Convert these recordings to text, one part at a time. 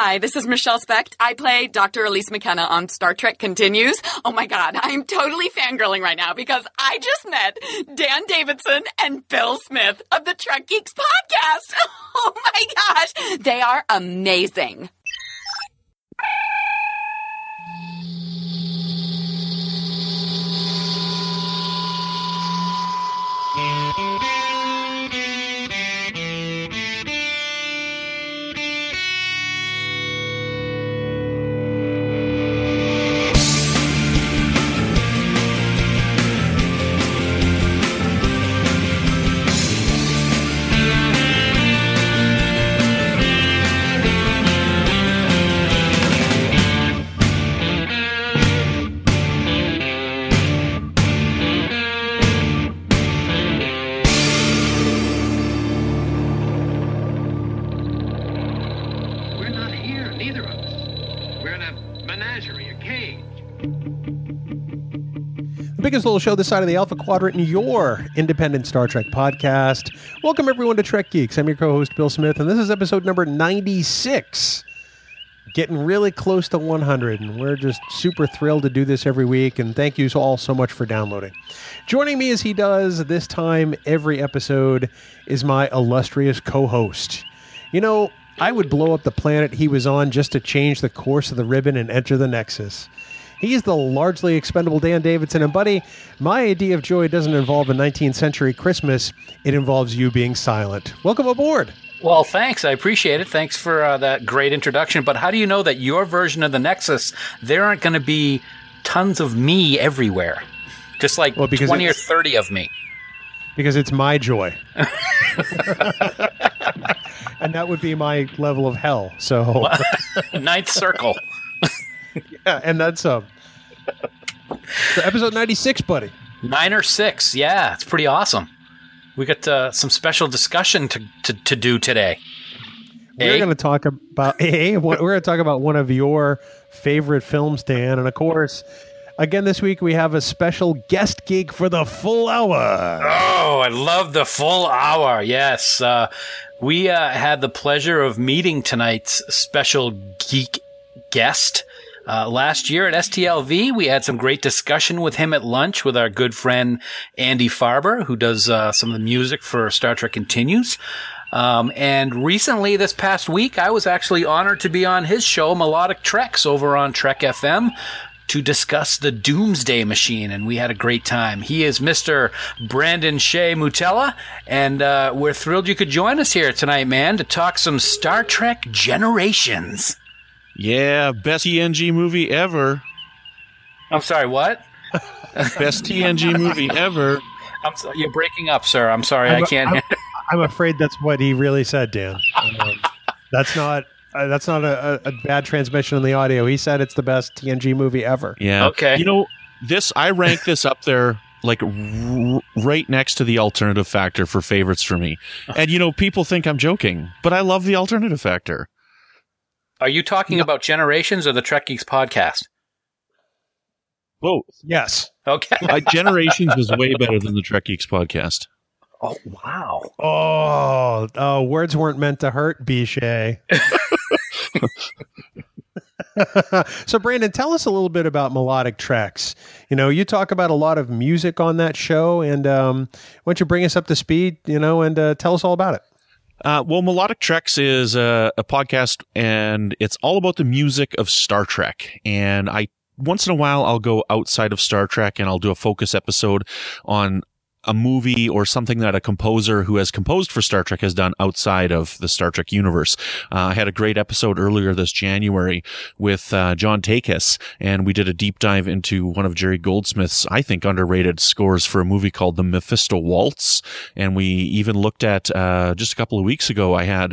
Hi, this is Michelle Specht. I play Dr. Elise McKenna on Star Trek Continues. Oh my god, I'm totally fangirling right now because I just met Dan Davidson and Bill Smith of the Trek Geeks podcast. Oh my gosh, they are amazing. Biggest little show this side of the Alpha Quadrant in your independent Star Trek podcast. Welcome, everyone, to Trek Geeks. I'm your co host, Bill Smith, and this is episode number 96. Getting really close to 100, and we're just super thrilled to do this every week. And thank you all so much for downloading. Joining me as he does this time every episode is my illustrious co host. You know, I would blow up the planet he was on just to change the course of the ribbon and enter the Nexus. He's the largely expendable Dan Davidson. And, buddy, my idea of joy doesn't involve a 19th century Christmas, it involves you being silent. Welcome aboard. Well, thanks. I appreciate it. Thanks for uh, that great introduction. But how do you know that your version of the Nexus, there aren't going to be tons of me everywhere? Just like Well, because 20 or 30 of me. Because it's my joy. and that would be my level of hell. So, Ninth circle. Yeah, and that's um, so episode 96, buddy. Nine or six. Yeah, it's pretty awesome. We got uh, some special discussion to, to, to do today. We're Eh? going to talk about eh, what- we're going to talk about one of your favorite films, Dan, and of course, again this week we have a special guest gig for the full hour. Oh, I love the full hour. Yes. Uh, we uh, had the pleasure of meeting tonight's special geek guest. Uh, last year at STLV, we had some great discussion with him at lunch with our good friend Andy Farber, who does uh, some of the music for Star Trek Continues. Um, and recently, this past week, I was actually honored to be on his show, Melodic Treks, over on Trek FM to discuss the Doomsday Machine, and we had a great time. He is Mr. Brandon Shea Mutala, and uh, we're thrilled you could join us here tonight, man, to talk some Star Trek Generations. Yeah, best TNG movie ever. I'm sorry, what? Best TNG movie ever. I'm so, you're breaking up, sir. I'm sorry, I'm I a- can't. I'm- I'm afraid that's what he really said, Dan. Um, that's not uh, that's not a, a, a bad transmission in the audio. He said it's the best TNG movie ever. Yeah. Okay. You know, this I rank this up there like r- right next to the alternative factor for favorites for me. And you know, people think I'm joking, but I love the alternative factor. Are you talking about Generations or the Trek Geeks podcast? Both. Yes. Okay. Generations was way better than the Trek Geeks podcast. Oh wow. Oh, oh, words weren't meant to hurt, Bichet. so, Brandon, tell us a little bit about Melodic Treks. You know, you talk about a lot of music on that show, and um, why don't you bring us up to speed, you know, and uh, tell us all about it? Uh, well, Melodic Treks is a, a podcast, and it's all about the music of Star Trek. And I once in a while I'll go outside of Star Trek and I'll do a focus episode on a movie or something that a composer who has composed for Star Trek has done outside of the Star Trek universe. Uh, I had a great episode earlier this January with uh, John Takis, and we did a deep dive into one of Jerry Goldsmith's, I think, underrated scores for a movie called The Mephisto Waltz. And we even looked at uh, just a couple of weeks ago. I had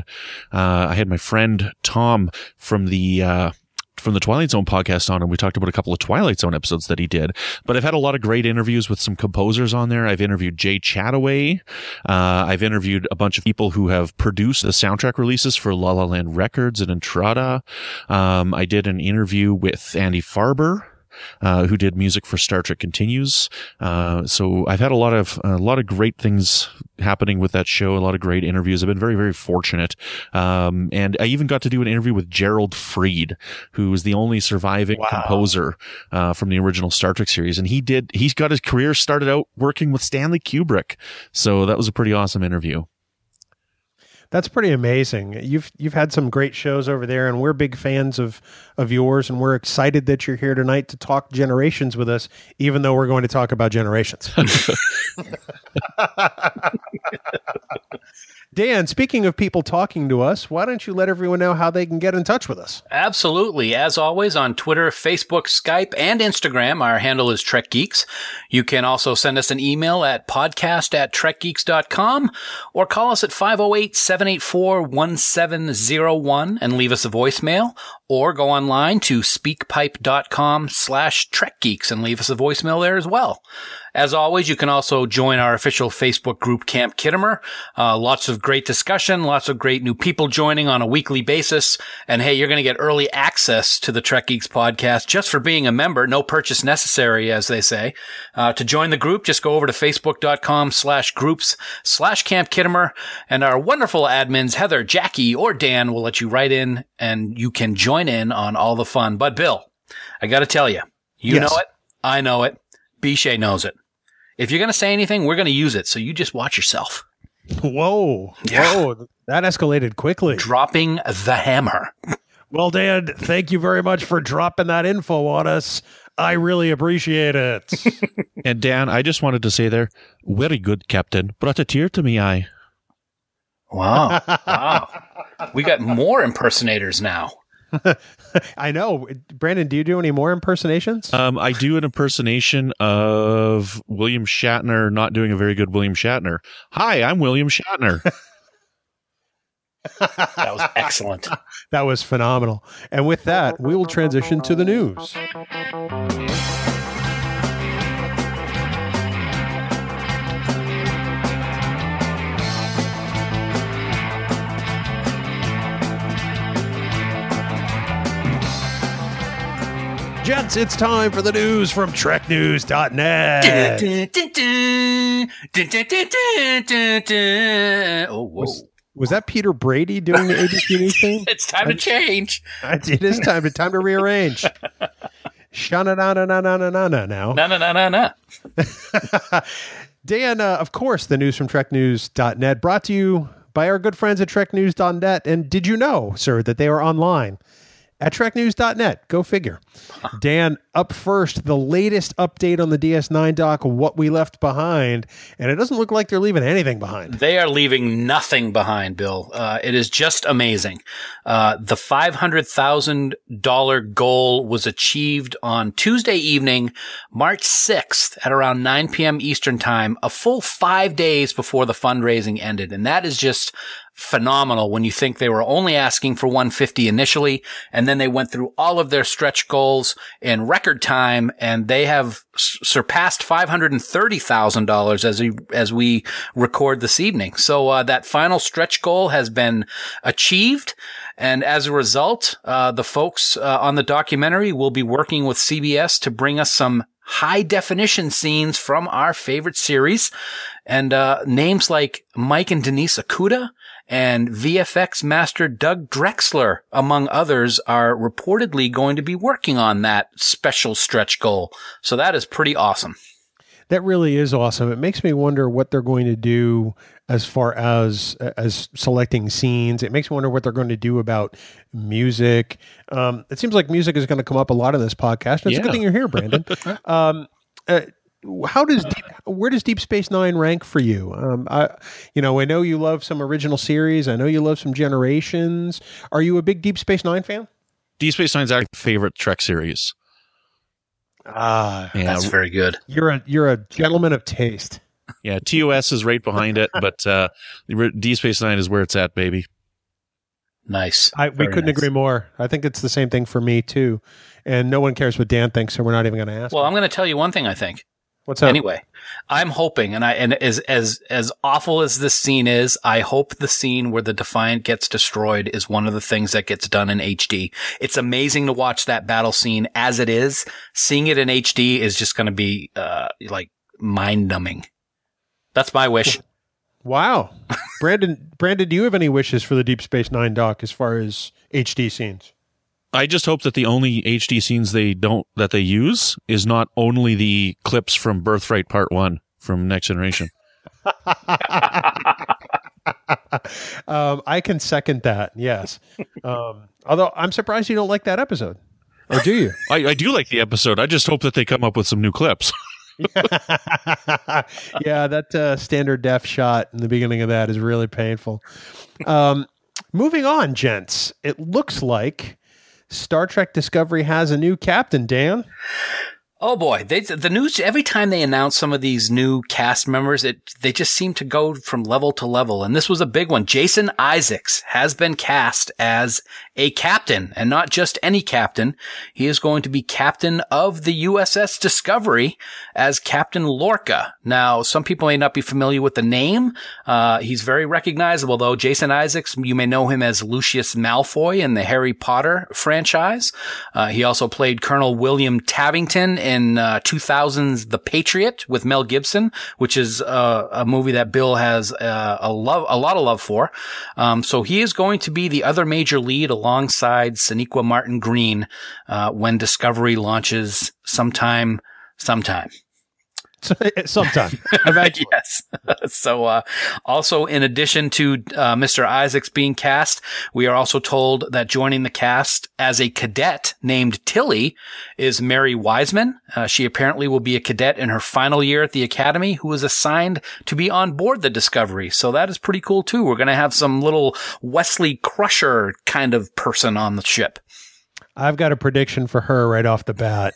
uh, I had my friend Tom from the. From the Twilight Zone podcast on, and we talked about a couple of Twilight Zone episodes that he did. But I've had a lot of great interviews with some composers on there. I've interviewed Jay Chattaway. Uh, I've interviewed a bunch of people who have produced the soundtrack releases for La La Land Records and Entrada. Um, I did an interview with Andy Farber. Uh, who did music for Star Trek Continues. Uh, so I've had a lot of a lot of great things happening with that show. A lot of great interviews. I've been very very fortunate, um, and I even got to do an interview with Gerald Fried, who is the only surviving Wow. composer uh, from the original Star Trek series, and he did. He's got his career started out working with Stanley Kubrick, so that was a pretty awesome interview. That's pretty amazing. You've you've had some great shows over there, and we're big fans of of yours, and we're excited that you're here tonight to talk generations with us, even though we're going to talk about generations. Dan, speaking of people talking to us, why don't you let everyone know how they can get in touch with us? Absolutely. As always, on Twitter, Facebook, Skype, and Instagram, our handle is Trek Geeks. You can also send us an email at podcast at trekgeeks.com or call us at 508-784-1701 and leave us a voicemail or go online to speakpipe.com slash trekgeeks and leave us a voicemail there as well. As always, you can also join our official Facebook group, Camp Khitomer. Uh, lots of great discussion, lots of great new people joining on a weekly basis. And hey, you're going to get early access to the Trek Geeks podcast just for being a member. No purchase necessary, as they say. Uh, to join the group, just go over to facebook.com slash groups slash Camp Khitomer. And our wonderful admins, Heather, Jackie, or Dan will let you write in and you can join in on all the fun. But Bill, I got to tell you, you Yes. know it. I know it. Biche knows it. If you're going to say anything, we're going to use it. So you just watch yourself. Whoa, Yeah. whoa, that escalated quickly. Dropping the hammer. Well, Dan, thank you very much for dropping that info on us. I really appreciate it. And Dan, I just wanted to say there, very good, Captain. Brought a tear to me eye. Wow. wow. We got more impersonators now. I know. Brandon, do you do any more impersonations? Um, I do an impersonation of William Shatner, not doing a very good William Shatner. Hi, I'm William Shatner. That was excellent. that was phenomenal. And with that, we will transition to the news. Gents, it's time for the news from TrekNews.net. oh, whoa. Was, was that Peter Brady doing the ABC News thing? it's time to change. It is time to time to rearrange. Shana na na na na na na now. Na na na na na. Dan, uh, of course, the news from TrekNews.net brought to you by our good friends at TrekNews.net. And did you know, sir, that they are online? At TrekNews.net? Go figure. Dan, up first, the latest update on the DS9 dock, what we left behind. And it doesn't look like they're leaving anything behind. They are leaving nothing behind, Bill. Uh, it is just amazing. Uh, the $500,000 goal was achieved on Tuesday evening, March 6th at around 9 p.m. Eastern time, a full five days before the fundraising ended. And that is just phenomenal when you think they were only asking for 150 initially and then they went through all of their stretch goals in record time and they have s- surpassed $530,000 as we, as we record this evening. So uh, that final stretch goal has been achieved and as a result uh, the folks uh, on the documentary will be working with CBS to bring us some high definition scenes from our favorite series and uh, names like Mike and Denise Okuda and VFX master Doug Drexler, among others, are reportedly going to be working on that special stretch goal. So that is pretty awesome. That really is awesome. It makes me wonder what they're going to do as far as as selecting scenes. It makes me wonder what they're going to do about music. Um, it seems like music is going to come up a lot in this podcast. It's a good thing you're here, Brandon. um, uh, how does deep, where does Deep Space Nine rank for you? Um, I, you know, I know you love some original series. I know you love some Generations. Are you a big Deep Space Nine fan? Deep Space Nine's our favorite Trek series. Ah, Yeah, That's very good. you're a you're a gentleman of taste. yeah. TOS is right behind it, but uh, D Space Nine is where it's at, baby. Nice. I, we couldn't nice. agree more. I think it's the same thing for me too. And no one cares what Dan thinks, so we're not even going to ask. Well, him. I'm going to tell you one thing I think. What's up? Anyway, I'm hoping, and I and as as as awful as this scene is, I hope the scene where the Defiant gets destroyed is one of the things that gets done in HD. It's amazing to watch that battle scene as it is. Seeing it in HD is just going to be uh like mind numbing. That's my wish. Wow, Brandon. Brandon, do you have any wishes for the Deep Space Nine doc as far as HD scenes? I just hope that the only HD scenes they don't that they use is not only the clips from Birthright Part One from Next Generation. um, I can second that. Yes. Um, although I'm surprised you don't like that episode, or do you? I, I do like the episode. I just hope that they come up with some new clips. yeah, that uh, standard def shot in the beginning of that is really painful. Um, moving on, gents. It looks like Star Trek Discovery has a new captain, Dan. Oh boy, they, the news every time they announce some of these new cast members, it they just seem to go from level to level, and this was a big one. Jason Isaacs has been cast as a captain, and not just any captain. He is going to be captain of the USS Discovery as Captain Lorca. Now, some people may not be familiar with the name. Uh, he's very recognizable, though. Jason Isaacs, you may know him as Lucius Malfoy in the Harry Potter franchise. Uh, he also played Colonel William Tavington in uh, 2000's The Patriot with Mel Gibson, which is uh, a movie that Bill has uh, a love, a lot of love for. Um, so he is going to be the other major lead alongside Sonequa Martin Green uh, when Discovery launches sometime, sometime. Sometime. Eventually. yes. so, uh, also in addition to uh, Mr. Isaacs being cast, we are also told that joining the cast as a cadet named Tilly is Mary Wiseman. Uh, she apparently will be a cadet in her final year at the academy who is assigned to be on board the Discovery. So that is pretty cool too. We're going to have some little Wesley Crusher kind of person on the ship. I've got a prediction for her right off the bat.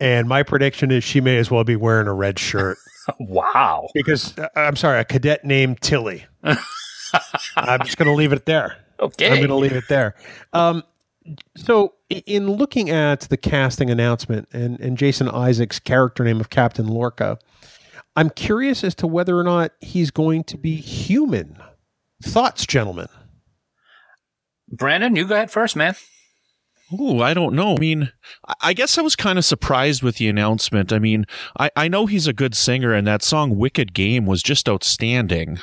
And my prediction is she may as well be wearing a red shirt. wow. Because uh, I'm sorry, a cadet named Tilly. I'm just going to leave it there. Okay. I'm going to leave it there. Um, so, in looking at the casting announcement and, and Jason Isaac's character name of Captain Lorca, I'm curious as to whether or not he's going to be human. Thoughts, gentlemen? Brandon, you go ahead first, man. Ooh, I don't know. I mean, I guess I was kind of surprised with the announcement. I mean, I, I know he's a good singer, and that song "Wicked Game" was just outstanding.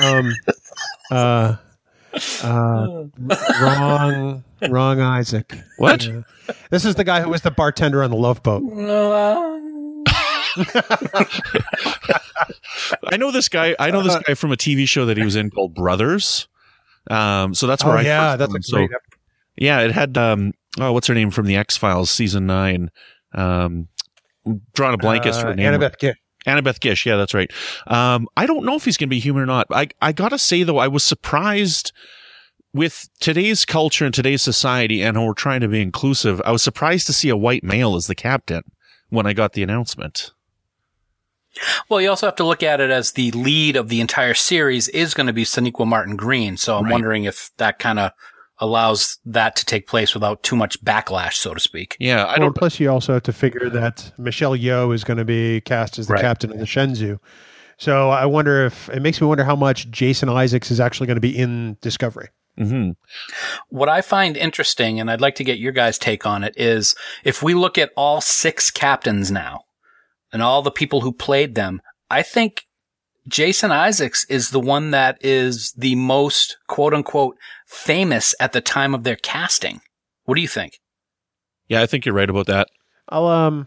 um, uh, uh, wrong, wrong, Isaac. What? Uh, this is the guy who was the bartender on the Love Boat. I know this guy. I know this guy from a TV show that he was in called Brothers. Um, so that's where oh, I yeah, that's a him. So, great. yeah, it had um, oh, what's her name from the X Files season nine? Um, I'm drawing a blank as uh, her name. Annabeth Gish. Annabeth Gish, yeah, that's right. Um, I don't know if he's going to be human or not. I I gotta say though, I was surprised with today's culture and today's society, and we're trying to be inclusive. I was surprised to see a white male as the captain when I got the announcement. Well, you also have to look at it as the lead of the entire series is going to be Sonequa Martin Green. So I'm Right. wondering if that kind of allows that to take place without too much backlash, so to speak. Yeah, I don't. plus, you also have to figure that Michelle Yeoh is going to be cast as the Right. captain of the Shenzhou. So I wonder if it makes me wonder how much Jason Isaacs is actually going to be in Discovery. hmm What I find interesting, and I'd like to get your guys' take on it, is if we look at all six captains now and all the people who played them, I think Jason Isaacs is the one that is the most quote unquote famous at the time of their casting. What do you think? Yeah, I think you're right about that. I'll um,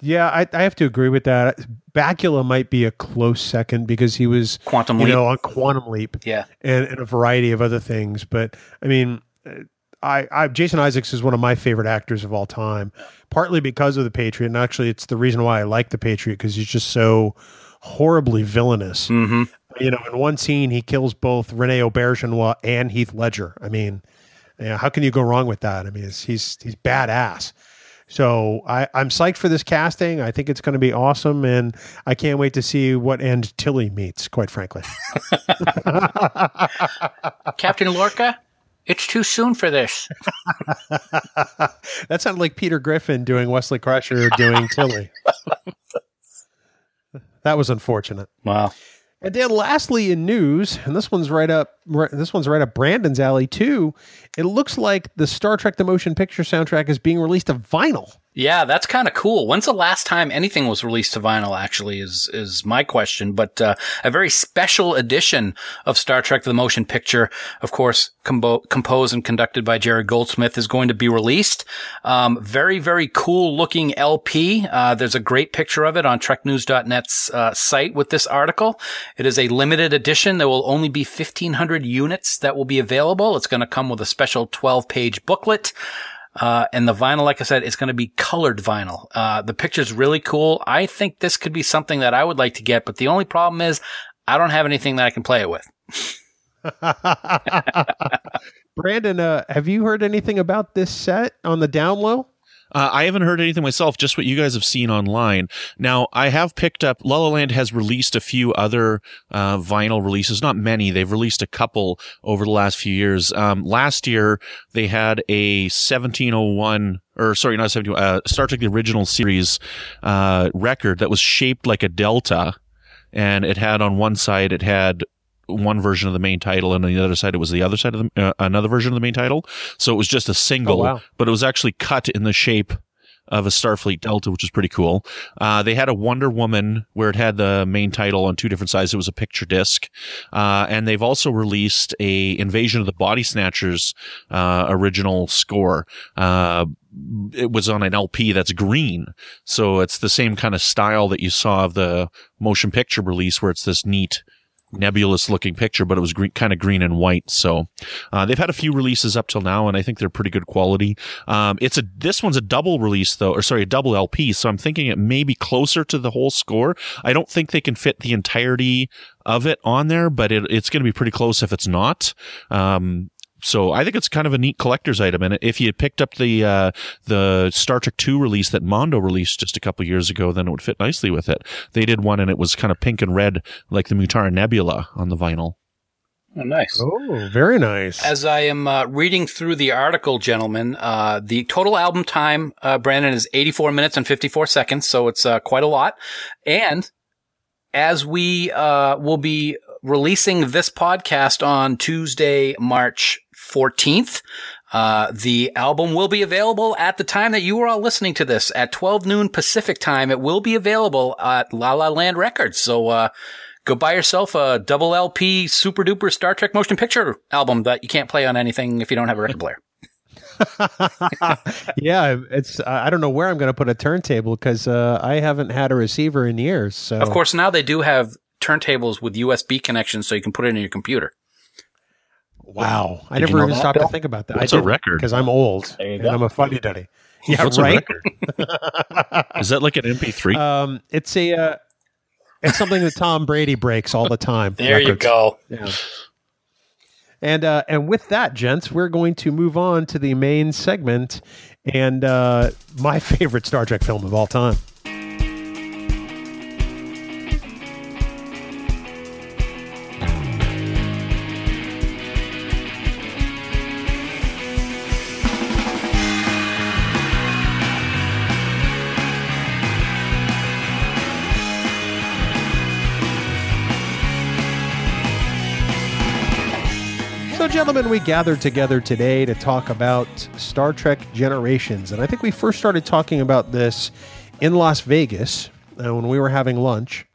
yeah, I, I have to agree with that. Bakula might be a close second because he was Quantum you Leap? know on Quantum Leap yeah. and, and a variety of other things. But I mean, uh, I, I Jason Isaacs is one of my favorite actors of all time, partly because of the Patriot, and actually it's the reason why I like the Patriot because he's just so horribly villainous. Mm-hmm. You know, in one scene he kills both Rene Auberjonois and Heath Ledger. I mean, you know, how can you go wrong with that? I mean, it's, he's he's badass. So I, I'm psyched for this casting. I think it's going to be awesome, and I can't wait to see what end Tilly meets. Quite frankly. Captain Lorca It's too soon for this. that sounded like Peter Griffin doing Wesley Crusher doing Tilly. that was unfortunate. Wow. And then, lastly, in news, and this one's right up, right, this one's right up Brandon's alley too. It looks like the Star Trek: The Motion Picture soundtrack is being released to vinyl. Yeah, that's kind of cool. When's the last time anything was released to vinyl? Actually, is is my question. But uh, a very special edition of Star Trek: The Motion Picture, of course, combo- composed and conducted by Jerry Goldsmith, is going to be released. Um, very very cool looking LP. Uh, there's a great picture of it on TrekNews.net's uh, site with this article. It is a limited edition. There will only be 1,500 units that will be available. It's going to come with a special 12 page booklet. Uh, and the vinyl, like I said, is going to be colored vinyl. Uh, the picture's really cool. I think this could be something that I would like to get, but the only problem is I don't have anything that I can play it with. Brandon, uh, have you heard anything about this set on the down low? Uh, I haven't heard anything myself, just what you guys have seen online. Now, I have picked up, La La Land has released a few other uh, vinyl releases, not many. They've released a couple over the last few years. Um, last year, they had a 1701 or sorry, not 17, uh, Star Trek the original series uh, record that was shaped like a delta, and it had on one side it had one version of the main title, and on the other side it was the other side of the uh, another version of the main title. So it was just a single, Oh, wow. but it was actually cut in the shape of a Starfleet Delta, which is pretty cool. Uh, they had a Wonder Woman where it had the main title on two different sides. It was a picture disc. Uh, and they've also released a Invasion of the Body Snatchers, uh, original score. Uh, it was on an LP that's green. So it's the same kind of style that you saw of the motion picture release where it's this neat, nebulous looking picture, but it was green, kind of green and white. So, uh, they've had a few releases up till now, and I think they're pretty good quality. Um, it's a, this one's a double release though, or sorry, a double LP. So I'm thinking it may be closer to the whole score. I don't think they can fit the entirety of it on there, but it, it's going to be pretty close if it's not. Um, so I think it's kind of a neat collector's item. And if you had picked up the uh, the Star Trek Two release that Mondo released just a couple years ago, then it would fit nicely with it. They did one, and it was kind of pink and red, like the Mutara Nebula on the vinyl. Oh, nice. Oh, very nice. As I am uh, reading through the article, gentlemen, uh, the total album time, uh, Brandon, is 84 minutes and 54 seconds, so it's uh, quite a lot. And as we uh, will be releasing this podcast on Tuesday, March 14th, uh, the album will be available at the time that you are all listening to this at 12 noon Pacific time. It will be available at La La Land Records. So, uh, go buy yourself a double LP super duper Star Trek motion picture album that you can't play on anything if you don't have a record player. yeah, it's. I I don't know where I'm going to put a turntable because uh, I haven't had a receiver in years. So Of course, now they do have turntables with USB connections so you can put it in your computer. Wow, I Did you never know even that, stopped to think about that. What's a record? Because I'm old and go. I'm a fuddy duddy. Yeah, What's a right. record? Is that like an MP3? Um, it's a. Uh, it's something that Tom Brady breaks all the time. There you Records. go. Yeah. And uh, and with that, gents, we're going to move on to the main segment and uh, my favorite Star Trek film of all time. Gentlemen, we gathered together today to talk about Star Trek Generations. And I think we first started talking about this in Las Vegas uh, when we were having lunch.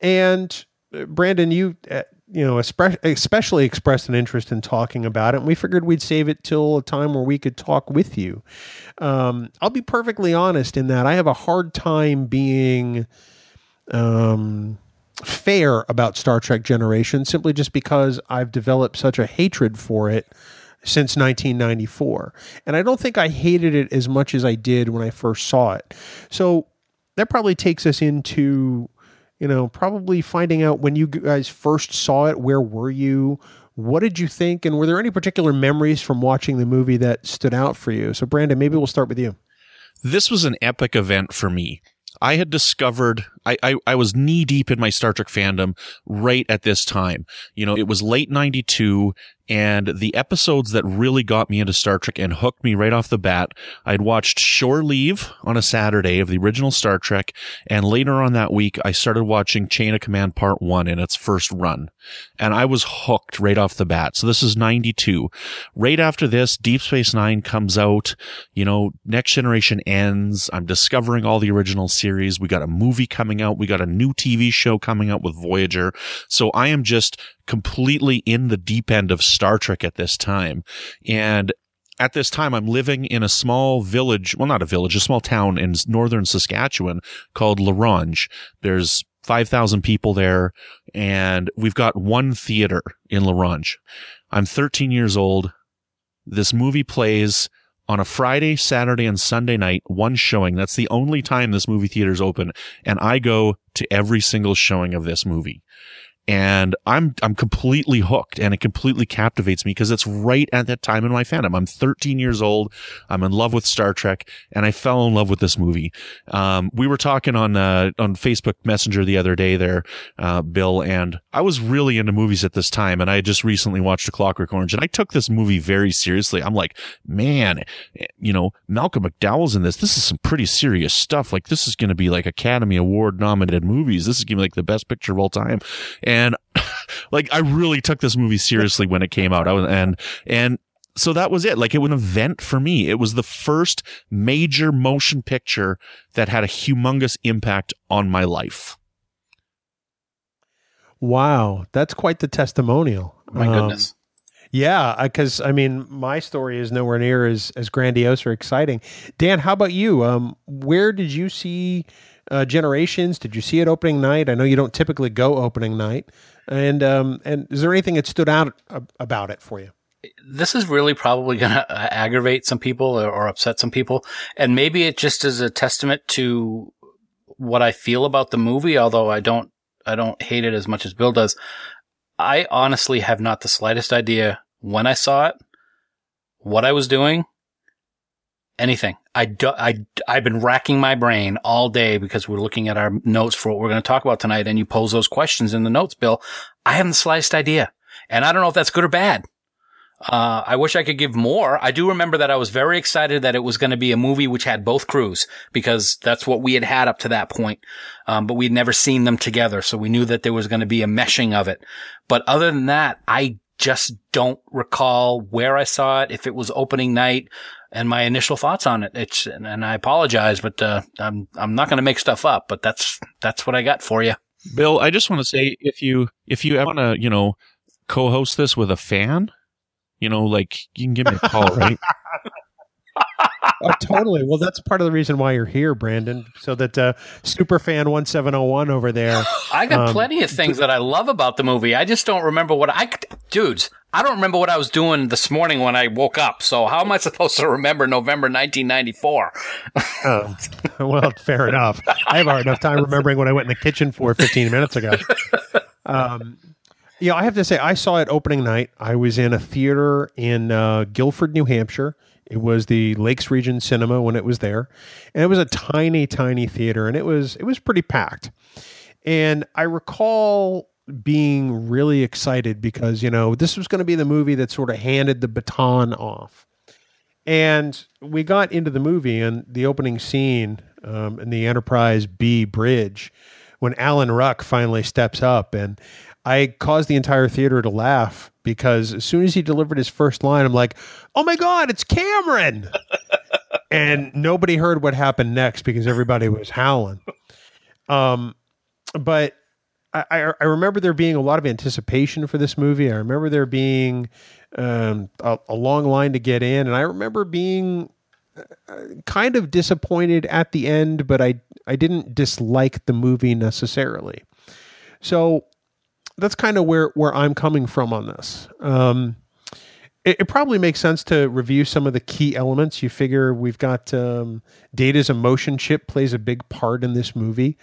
And uh, Brandon, you, uh, you know, especially expressed an interest in talking about it. And we figured we'd save it till a time where we could talk with you. Um, I'll be perfectly honest in that I have a hard time being. Um, fair about Star Trek Generation simply just because I've developed such a hatred for it since 1994. And I don't think I hated it as much as I did when I first saw it. So that probably takes us into, you know, probably finding out when you guys first saw it, where were you? What did you think? And were there any particular memories from watching the movie that stood out for you? So, Brandon, maybe we'll start with you. this was an epic event for me. I had discovered I, I, I was knee deep in my Star Trek fandom right at this time. You know, it was late ninety two And the episodes that really got me into Star Trek and hooked me right off the bat, I'd watched Shore Leave on a Saturday of the original Star Trek. And later on that week, I started watching Chain of Command Part 1 in its first run. And I was hooked right off the bat. So this is 92. Right after this, Deep Space Nine comes out. You know, Next Generation ends. I'm discovering all the original series. We got a movie coming out. We got a new TV show coming out with Voyager. So I am just completely in the deep end of Star Trek at this time. And at this time, I'm living in a small village. Well, not a village, a small town in northern Saskatchewan called La Ronge. There's 5,000 people there and we've got one theater in La Ronge. I'm 13 years old. This movie plays on a Friday, Saturday, and Sunday night, one showing. That's the only time this movie theater is open. And I go to every single showing of this movie and I'm I'm completely hooked and it completely captivates me because it's right at that time in my fandom. I'm 13 years old. I'm in love with Star Trek and I fell in love with this movie. Um, we were talking on uh, on Facebook Messenger the other day there, uh, Bill, and I was really into movies at this time and I just recently watched A Clockwork Orange and I took this movie very seriously. I'm like, man, you know, Malcolm McDowell's in this. This is some pretty serious stuff. Like this is going to be like Academy Award nominated movies. This is going to be like the best picture of all time. like I really took this movie seriously when it came out. I was, and, and so that was it. Like it was an event for me. It was the first major motion picture that had a humongous impact on my life. Wow, that's quite the testimonial. My Um, goodness. Yeah, because I mean, my story is nowhere near as as grandiose or exciting. Dan, how about you? Um, where did you see uh, Generations? Did you see it opening night? I know you don't typically go opening night, and um, and is there anything that stood out about it for you? this is really probably going to aggravate some people or, or upset some people. And maybe it just is a testament to what I feel about the movie, although I don't, I don't hate it as much as Bill does. I honestly have not the slightest idea when I saw it, what I was doing, anything. I do, I, I've been racking my brain all day because we're looking at our notes for what we're going to talk about tonight. And you pose those questions in the notes, Bill. I haven't the slightest idea. And I don't know if that's good or bad. Uh, I wish I could give more. I do remember that I was very excited that it was going to be a movie which had both crews because that's what we had had up to that point. Um, but we'd never seen them together. So we knew that there was going to be a meshing of it. But other than that, I just don't recall where I saw it, if it was opening night and my initial thoughts on it. It's, and I apologize, but, uh, I'm, I'm not going to make stuff up, but that's, that's what I got for you. Bill, I just want to say if you if you want to, you know, co-host this with a fan, you know, like you can give me a call, right? Oh, totally. Well, that's part of the reason why you're here, Brandon, so that uh, Superfan one seven zero one over there. I got Um, plenty of things that I love about the movie. I just don't remember what I, dudes, I don't remember what I was doing this morning when I woke up. So how am I supposed to remember November 1994? Oh, well, fair enough. I have a hard enough time remembering what I went in the kitchen for 15 minutes ago. Um, yeah, I have to say, I saw it opening night. I was in a theater in uh, Gilford, New Hampshire. It was the Lakes Region Cinema when it was there, and it was a tiny, tiny theater, and it was it was pretty packed. And I recall being really excited because you know this was going to be the movie that sort of handed the baton off. And we got into the movie and the opening scene um, in the Enterprise B bridge when Alan Ruck finally steps up. And I caused the entire theater to laugh because as soon as he delivered his first line, I'm like, oh my God, it's Cameron. and nobody heard what happened next because everybody was howling. Um, but I, I, remember there being a lot of anticipation for this movie. I remember there being um, a, a long line to get in, and I remember being uh, kind of disappointed at the end, but I I didn't dislike the movie necessarily. So that's kind of where where I'm coming from on this. Um, it, it probably makes sense to review some of the key elements. You figure we've got um, Data's emotion chip plays a big part in this movie,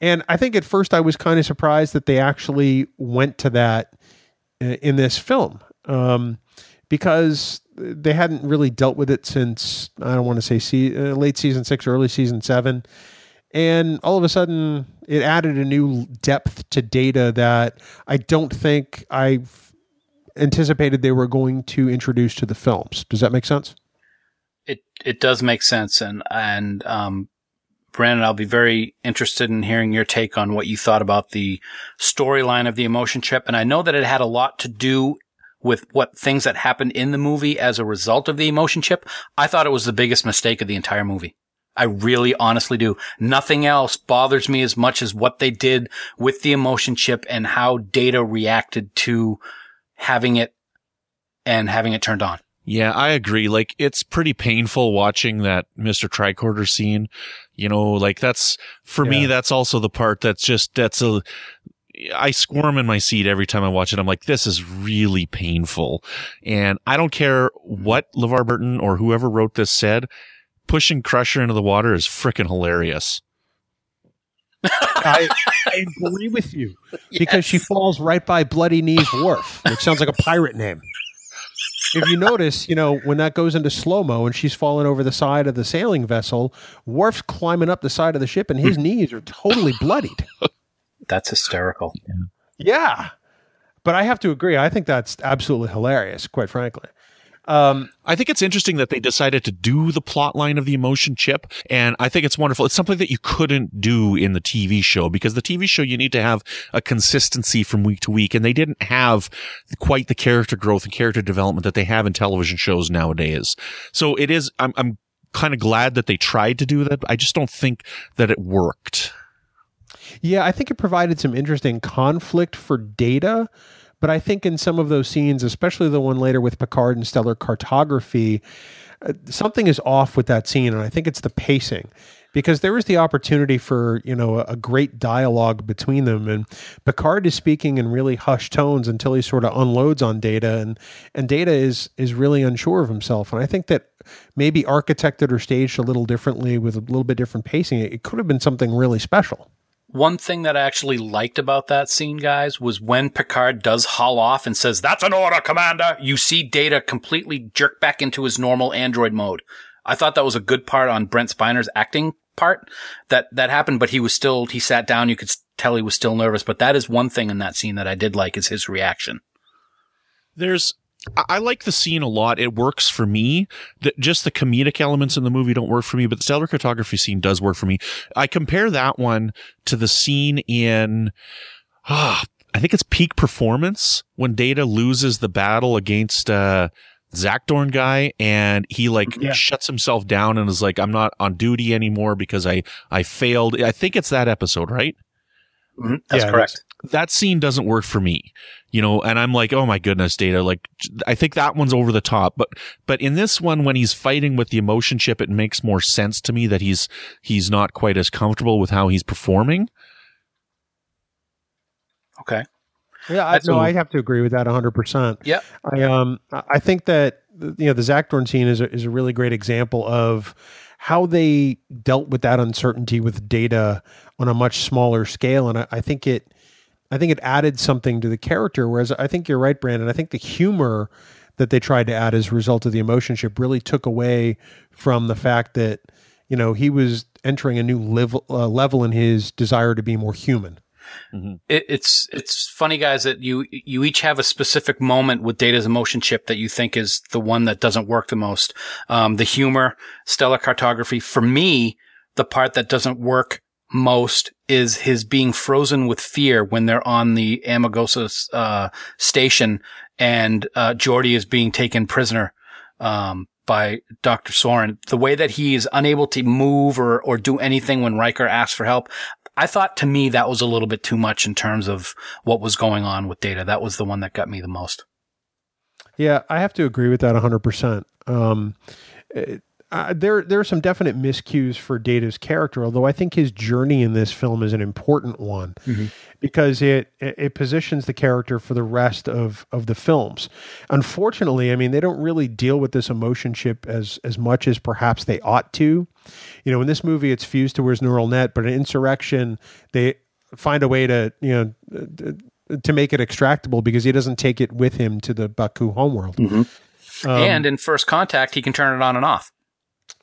and I think at first I was kind of surprised that they actually went to that uh, in this film um, because they hadn't really dealt with it since I don't want to say se- uh, late season six, early season seven, and all of a sudden it added a new depth to data that I don't think I've anticipated they were going to introduce to the films. Does that make sense? It it does make sense, and and um, Brandon, I'll be very interested in hearing your take on what you thought about the storyline of the emotion chip. And I know that it had a lot to do with what things that happened in the movie as a result of the emotion chip. I thought it was the biggest mistake of the entire movie. I really honestly do. Nothing else bothers me as much as what they did with the emotion chip and how data reacted to having it and having it turned on. Yeah, I agree. Like it's pretty painful watching that Mr. Tricorder scene. You know, like that's for me that's also the part that's just that's a I squirm in my seat every time I watch it. I'm like, this is really painful. And I don't care what LeVar Burton or whoever wrote this said, pushing Crusher into the water is freaking hilarious. I, I agree with you because she falls right by Bloody Knees Worf, which sounds like a pirate name. If you notice, you know, when that goes into slow mo and she's falling over the side of the sailing vessel, Worf's climbing up the side of the ship and his hmm. knees are totally bloodied. That's hysterical. Yeah. But I have to agree. I think that's absolutely hilarious, quite frankly. Um, I think it's interesting that they decided to do the plot line of the emotion chip. And I think it's wonderful. It's something that you couldn't do in the TV show because the TV show, you need to have a consistency from week to week. And they didn't have quite the character growth and character development that they have in television shows nowadays. So it is, I'm, I'm kind of glad that they tried to do that. I just don't think that it worked. Yeah, I think it provided some interesting conflict for data, but I think in some of those scenes, especially the one later with Picard and stellar cartography, uh, something is off with that scene, and I think it's the pacing. Because there was the opportunity for you know a, a great dialogue between them, and Picard is speaking in really hushed tones until he sort of unloads on Data, and and Data is is really unsure of himself, and I think that maybe architected or staged a little differently with a little bit different pacing, it, it could have been something really special. One thing that I actually liked about that scene, guys, was when Picard does haul off and says, That's an order, Commander. You see Data completely jerk back into his normal android mode. I thought that was a good part on Brent Spiner's acting part that, that happened, but he was still, he sat down. You could tell he was still nervous, but that is one thing in that scene that I did like is his reaction. There's, I I like the scene a lot. It works for me. The, just the comedic elements in the movie don't work for me, but the stellar cartography scene does work for me. I compare that one to the scene in, ah, I think it's peak performance when Data loses the battle against, uh, Zakdorn guy and he like Yeah. shuts himself down and is like, I'm not on duty anymore because I, I failed. I think it's that episode, right? That's Yeah, correct. that scene doesn't work for me you know and i'm like oh my goodness data like i think that one's over the top but but in this one when he's fighting with the emotion chip it makes more sense to me that he's he's not quite as comfortable with how he's performing Okay. Yeah, I, That's no, a- I have to agree with that 100%. Yeah. I um I I think that you know the Zakdorn scene is a, is a really great example of how they dealt with that uncertainty with data on a much smaller scale, and I, I think it I think it added something to the character. Whereas I think you're right, Brandon. I think the humor that they tried to add as a result of the emotion chip really took away from the fact that you know he was entering a new level uh, level in his desire to be more human. It, it's it's funny, guys, that you you each have a specific moment with Data's emotion chip that you think is the one that doesn't work the most. Um, the humor, stellar cartography. For me, the part that doesn't work most is his being frozen with fear when they're on the Amargosa uh, station and uh, Geordi is being taken prisoner um, by Dr. Soren. The way that he is unable to move or or do anything when Riker asks for help. I thought to me that was a little bit too much in terms of what was going on with Data. That was the one that got me the most. Yeah, I have to agree with that 100%. Um, it- uh, there, there are some definite miscues for Data's character, although I think his journey in this film is an important one because it, it it positions the character for the rest of, of the films. Unfortunately, I mean, they don't really deal with this emotion chip as, as much as perhaps they ought to. You know, in this movie, it's fused to his neural net, but in Insurrection, they find a way to, you know, uh, to make it extractable because he doesn't take it with him to the Baku homeworld. Um, and in First Contact, he can turn it on and off.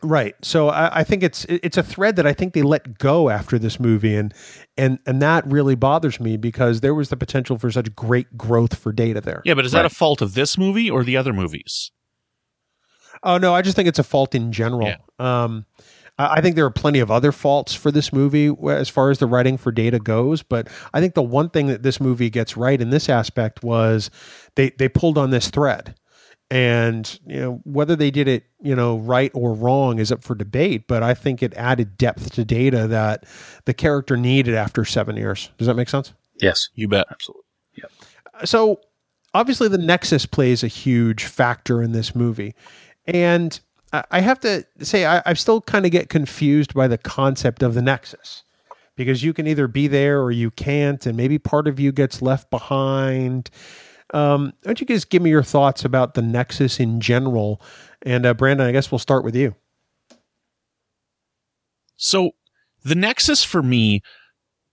Right. So I, I think it's it's a thread that I think they let go after this movie, and and and that really bothers me because there was the potential for such great growth for Data there. Yeah, but is that a fault of this movie or the other movies? Oh no, I just think it's a fault in general. Yeah. Um, I I think there are plenty of other faults for this movie as far as the writing for Data goes, but I think the one thing that this movie gets right in this aspect was they they pulled on this thread. And you know whether they did it, you know, right or wrong is up for debate. But I think it added depth to Data that the character needed after seven years. Does that make sense? Yes, You bet. absolutely. Uh, so obviously the nexus plays a huge factor in this movie and I- i have to say i, I still kind of get confused by the concept of the nexus because you can either be there or you can't and maybe part of you gets left behind um, why don't you guys give me your thoughts about the nexus in general and uh, brandon i guess we'll start with you So the Nexus for me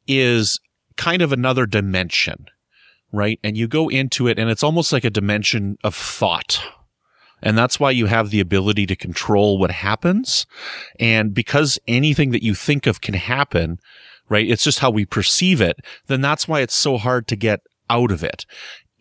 is kind of another dimension, right? And you go into it and it's almost like a dimension of thought. And that's why you have the ability to control what happens. And because anything that you think of can happen, right? It's just how we perceive it. Then that's why it's so hard to get out of it.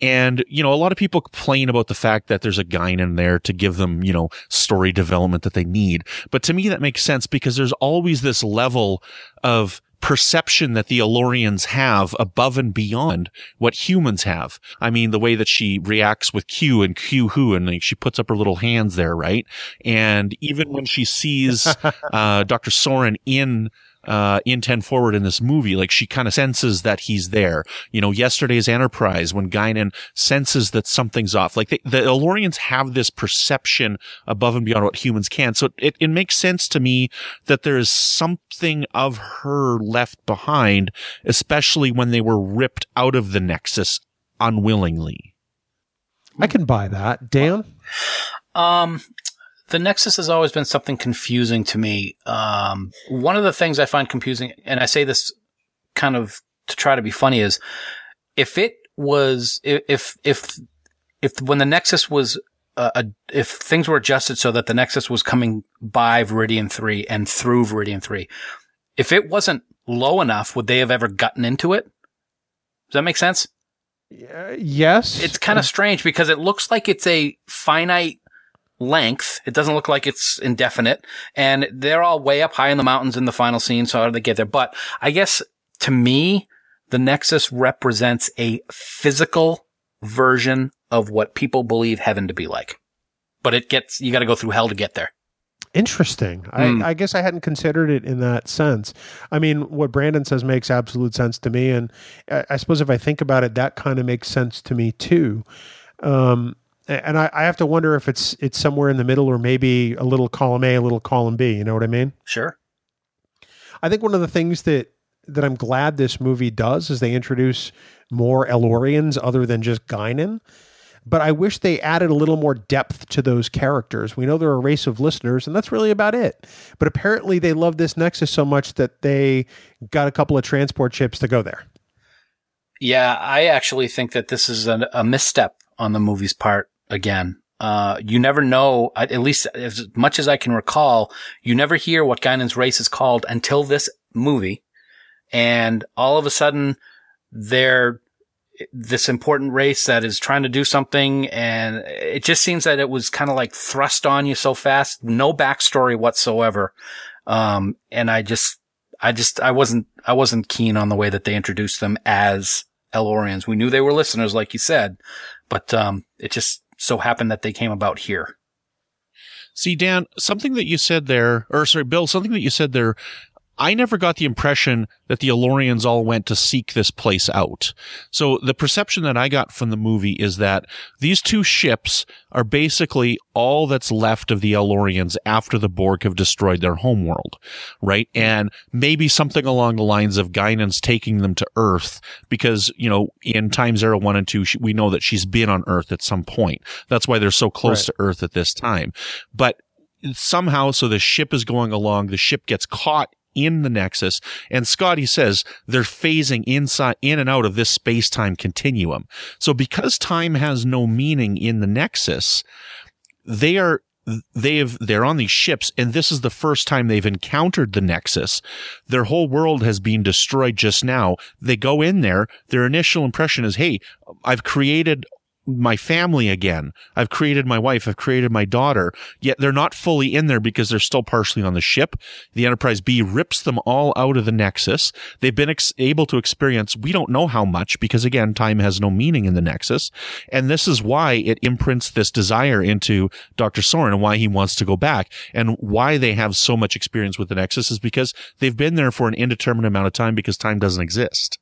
And, you know, a lot of people complain about the fact that there's a guy in there to give them, you know, story development that they need. But to me, that makes sense because there's always this level of perception that the El-Aurians have above and beyond what humans have. I mean, the way that she reacts with Q and Q who, and like, she puts up her little hands there, right? And even when she sees, uh, Dr. Soran in, uh, in 10 forward in this movie. Like she kind of senses that he's there. You know, yesterday's Enterprise when Guinan senses that something's off. Like they, the El-Aurians have this perception above and beyond what humans can. So it, it makes sense to me that there is something of her left behind, especially when they were ripped out of the Nexus unwillingly. i can buy that dan Um, the Nexus has always been something confusing to me. Um, one of the things I find confusing, and I say this kind of to try to be funny, is if it was if if if when the Nexus was uh, a, if things were adjusted so that the Nexus was coming by Veridian three and through Veridian three, if it wasn't low enough, would they have ever gotten into it? Does that make sense? Uh, yes It's kind of strange because it looks like it's a finite length. It doesn't look like it's indefinite. And they're all way up high in the mountains in the final scene. So how do they get there? But I guess to me, the Nexus represents a physical version of what people believe heaven to be like. But it gets, you got to go through hell to get there. Interesting. Hmm. I, I guess I hadn't considered it in that sense. I mean, what Brandon says makes absolute sense to me, and I, I suppose if I think about it, that kind of makes sense to me too. Um, and I, I have to wonder if it's it's somewhere in the middle, or maybe a little column A, a little column B. You know what I mean? Sure. I think one of the things that that I'm glad this movie does is they introduce more El-Aurians other than just Guinan. But I wish they added a little more depth to those characters. We know they're a race of listeners, and that's really about it. But apparently, they love this Nexus so much that they got a couple of transport ships to go there. Yeah, I actually think that this is a, a misstep on the movie's part again. Uh, you never know, at least as much as I can recall, you never hear what Guinan's race is called until this movie. And all of a sudden, they're this important race that is trying to do something. And it just seems that it was kind of like thrust on you so fast. No backstory whatsoever. Um, and I just, I just, I wasn't, I wasn't keen on the way that they introduced them as El-Aurians. We knew they were listeners, like you said, but, um, it just so happened that they came about here. See, Dan, something that you said there, or sorry, Bill, something that you said there, I never got the impression that the El-Aurians all went to seek this place out. So the perception that I got from the movie is that these two ships are basically all that's left of the El-Aurians after the Borg have destroyed their homeworld, right? And maybe something along the lines of Guinan's taking them to Earth because, you know, in Time's Arrow, One and Two, we know that she's been on Earth at some point. That's why they're so close Right. to Earth at this time. But somehow, so the ship is going along, the ship gets caught in the Nexus, and Scotty says they're phasing inside, in and out of this space-time continuum. So because time has no meaning in the Nexus, they are they've they're on these ships and this is the first time they've encountered the nexus. Their whole world has been destroyed just now. They go in there. Their initial impression is hey i've created my family again. I've created my wife. I've created my daughter. Yet they're not fully in there because they're still partially on the ship. The Enterprise B rips them all out of the Nexus. They've been ex- able to experience, we don't know how much because again, time has no meaning in the Nexus. And this is why it imprints this desire into Dr. Soran and why he wants to go back and why they have so much experience with the Nexus is because they've been there for an indeterminate amount of time because time doesn't exist.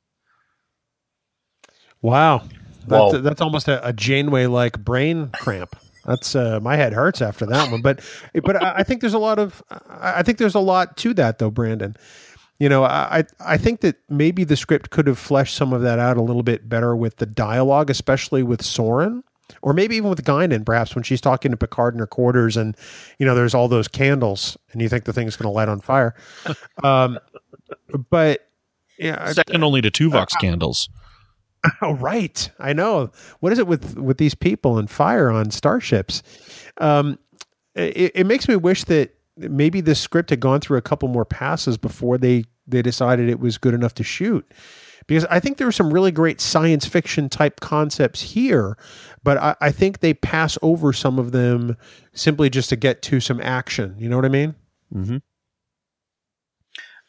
Wow. That's, that's almost a, a Janeway like brain cramp. That's uh, my head hurts after that one. But but I, I think there's a lot of I I think there's a lot to that though, Brandon. You know, I I- I think that maybe the script could have fleshed some of that out a little bit better with the dialogue, especially with Soran. Or maybe even with Guinan, perhaps when she's talking to Picard in her quarters, and you know, there's all those candles, and you think the thing's going to light on fire. Um, but yeah, I- Second only to Tuvok candles. Oh, right. I know. What is it with with these people and fire on starships? Um, it, it makes me wish that maybe the script had gone through a couple more passes before they they decided it was good enough to shoot. Because I think there are some really great science fiction type concepts here, but I, I think they pass over some of them simply just to get to some action. You know what I mean? Mm-hmm.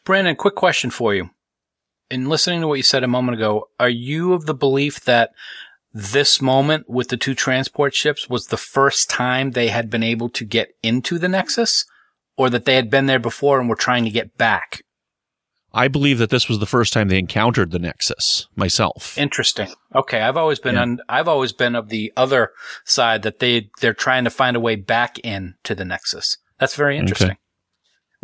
Brandon, quick question for you. In listening to what you said a moment ago, are you of the belief that this moment with the two transport ships was the first time they had been able to get into the Nexus? Or that they had been there before and were trying to get back? I believe that this was the first time they encountered the Nexus myself. Interesting. Okay, I've always been Yeah. on. I've always been of the other side that they they're trying to find a way back in to the Nexus. That's very interesting.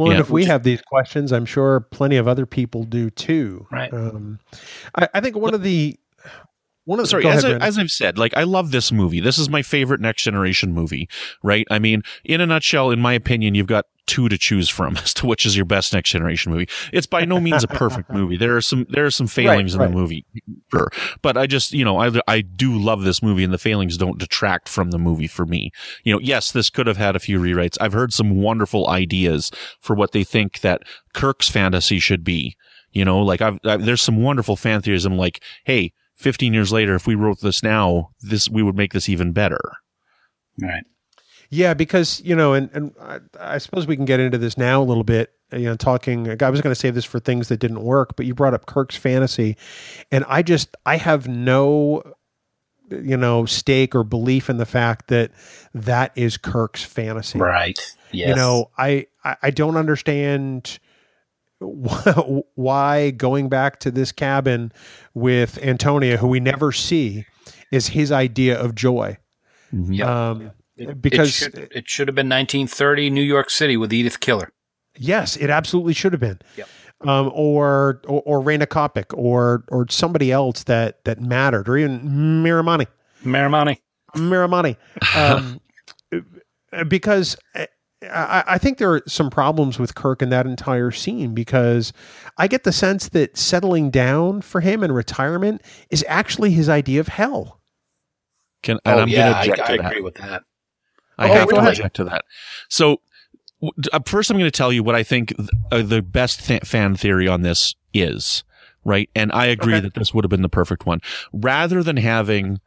Well, and if we have these questions, I'm sure plenty of other people do too. Right. Um, I, I think one of the one of Sorry, as, ahead, I, as I've said, like I love this movie. This is my favorite next generation movie, right? I mean, in a nutshell, in my opinion, you've got two to choose from as to which is your best next generation movie. It's by no means a perfect movie. There are some there are some failings right. in the movie, sure. But I just you know I I do love this movie, and the failings don't detract from the movie for me. You know, yes, this could have had a few rewrites. I've heard some wonderful ideas for what they think that Kirk's fantasy should be. You know, like I've, i there's some wonderful fan theories. I'm like, hey, 15 years later, if we wrote this now, this we would make this even better. Right. yeah, because you know, and and I, I suppose we can get into this now a little bit. You know, talking. I was going to save this for things that didn't work, but you brought up Kirk's fantasy, and I just I have no you know stake or belief in the fact that that is Kirk's fantasy. Right. Yes. You know, I, I I don't understand wh- why going back to this cabin with Antonia, who we never see, is his idea of joy. Yep. Um, It- because it should, it should have been 1930 New York City with Edith Keeler. yes, it absolutely should have been. Yep. Um, or or, or Rayna Kapec or or somebody else that that mattered, or even Miramanee. Miramanee. Miramanee. Um, because I, I think there are some problems with Kirk in that entire scene because I get the sense that settling down for him in retirement is actually his idea of hell. Can and I'm Oh, yeah, going to object I, I to that. agree with that. I Oh, have go to ahead. object to that. So w- uh, first, I'm going to tell you what I think th- uh, the best th- fan theory on this is. Right, and I agree Okay. that this would have been the perfect one. Rather than having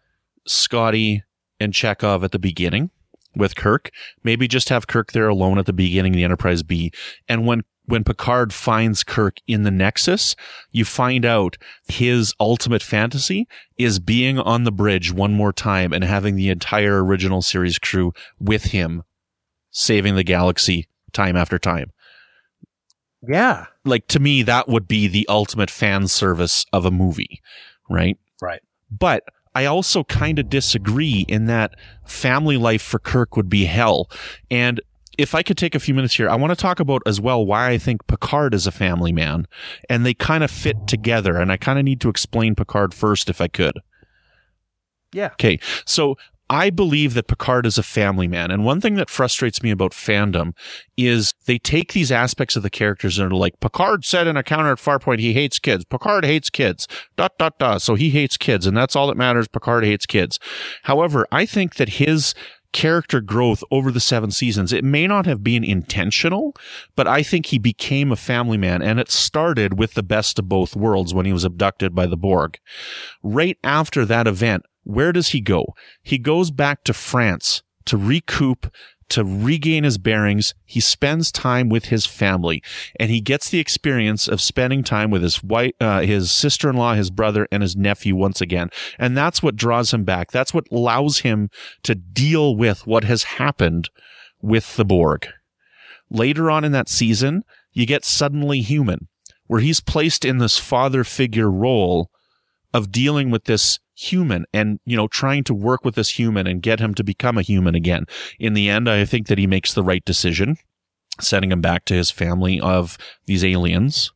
Scotty and Chekov at the beginning with Kirk, maybe just have Kirk there alone at the beginning of the Enterprise B, and when when Picard finds Kirk in the Nexus, you find out his ultimate fantasy is being on the bridge one more time and having the entire original series crew with him, saving the galaxy time after time. Yeah. Like to me, that would be the ultimate fan service of a movie, right? Right. But I also kind of disagree in that family life for Kirk would be hell. And if I could take a few minutes here, I want to talk about as well why I think Picard is a family man and they kind of fit together. And I kind of need to explain Picard first if I could. Yeah. Okay. So I believe that Picard is a family man. And one thing that frustrates me about fandom is they take these aspects of the characters and are like, Picard said in Encounter at Farpoint, he hates kids. Picard hates kids. Dot, dot, dot. So he hates kids. And that's all that matters. Picard hates kids. However, I think that his character growth over the seven seasons. It may not have been intentional, but I think he became a family man and it started with the best of both worlds when he was abducted by the Borg. Right after that event, where does he go? He goes back to France to recoup to regain his bearings, he spends time with his family and he gets the experience of spending time with his wife, uh, his sister-in-law, his brother, and his nephew once again. And that's what draws him back. That's what allows him to deal with what has happened with the Borg. Later on in that season, you get suddenly human, where he's placed in this father figure role of dealing with this human and, you know, trying to work with this human and get him to become a human again. In the end, I think that he makes the right decision, sending him back to his family of these aliens.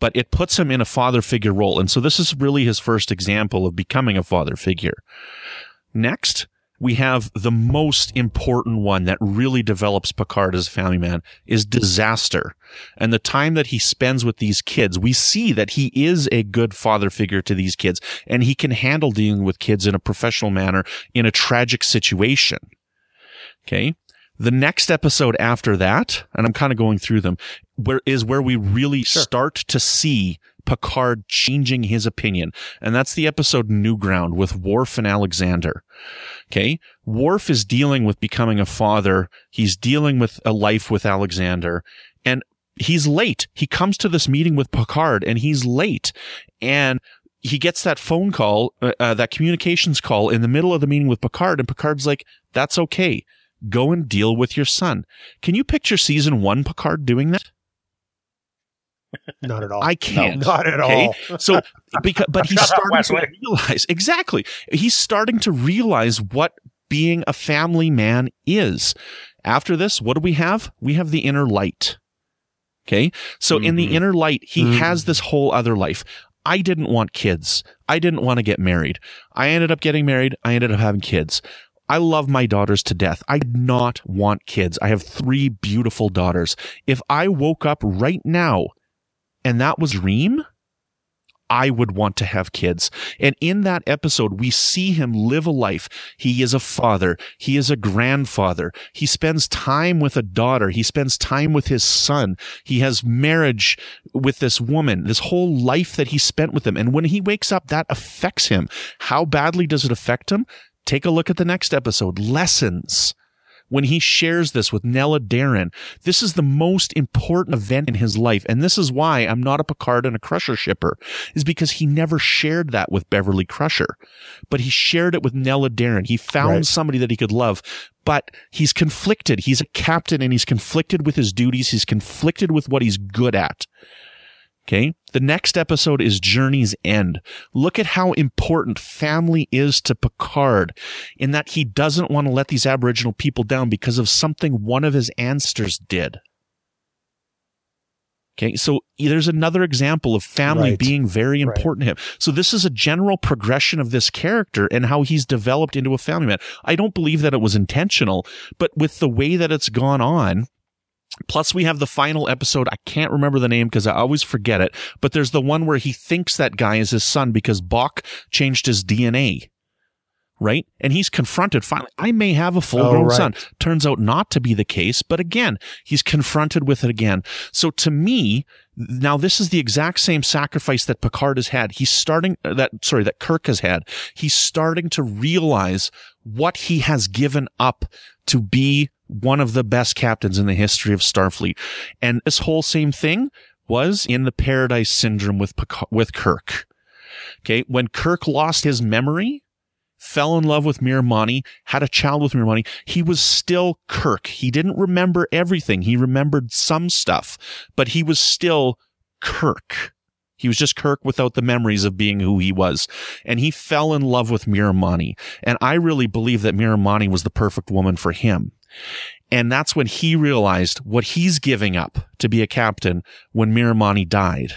But it puts him in a father figure role. And so this is really his first example of becoming a father figure. Next, we have the most important one that really develops Picard as a family man is disaster. And the time that he spends with these kids, we see that he is a good father figure to these kids and he can handle dealing with kids in a professional manner in a tragic situation. Okay. The next episode after that, and I'm kind of going through them, where is where we really sure. start to see Picard changing his opinion. And that's the episode New Ground with Worf and Alexander. Okay. Worf is dealing with becoming a father. He's dealing with a life with Alexander and he's late. He comes to this meeting with Picard and he's late and he gets that phone call, uh, uh, that communications call in the middle of the meeting with Picard and Picard's like, that's okay. Go and deal with your son. Can you picture season one Picard doing that? Not at all. I can't. No, not at okay? all. so, because, but he's starting to realize exactly. He's starting to realize what being a family man is. After this, what do we have? We have the inner light. Okay. So mm-hmm. in the mm-hmm. inner light, he mm-hmm. has this whole other life. I didn't want kids. I didn't want to get married. I ended up getting married. I ended up having kids. I love my daughters to death. I did not want kids. I have three beautiful daughters. If I woke up right now and that was Reem, I would want to have kids. And in that episode, we see him live a life. He is a father. He is a grandfather. He spends time with a daughter. He spends time with his son. He has marriage with this woman, this whole life that he spent with them. And when he wakes up, that affects him. How badly does it affect him? Take a look at the next episode. Lessons when he shares this with Nella Daren. This is the most important event in his life. And this is why I'm not a Picard and a Crusher shipper, is because he never shared that with Beverly Crusher, but he shared it with Nella Daren. He found right. somebody that he could love, but he's conflicted. He's a captain and he's conflicted with his duties. He's conflicted with what he's good at. Okay. The next episode is Journey's End. Look at how important family is to Picard in that he doesn't want to let these Aboriginal people down because of something one of his ancestors did. Okay. So there's another example of family right. being very important right. to him. So this is a general progression of this character and how he's developed into a family man. I don't believe that it was intentional, but with the way that it's gone on, Plus, we have the final episode. I can't remember the name because I always forget it, but there's the one where he thinks that guy is his son because Bok changed his DNA. Right? And he's confronted finally. I may have a full grown oh, right. son. Turns out not to be the case, but again, he's confronted with it again. So to me, now this is the exact same sacrifice that Picard has had. He's starting uh, that, sorry, that Kirk has had. He's starting to realize what he has given up to be one of the best captains in the history of Starfleet. And this whole same thing was in the Paradise Syndrome with, with Kirk. Okay. When Kirk lost his memory, fell in love with Miramanee, had a child with Miramanee, he was still Kirk. He didn't remember everything. He remembered some stuff, but he was still Kirk. He was just Kirk without the memories of being who he was. And he fell in love with Miramanee. And I really believe that Miramanee was the perfect woman for him. And that's when he realized what he's giving up to be a captain when Miramanee died.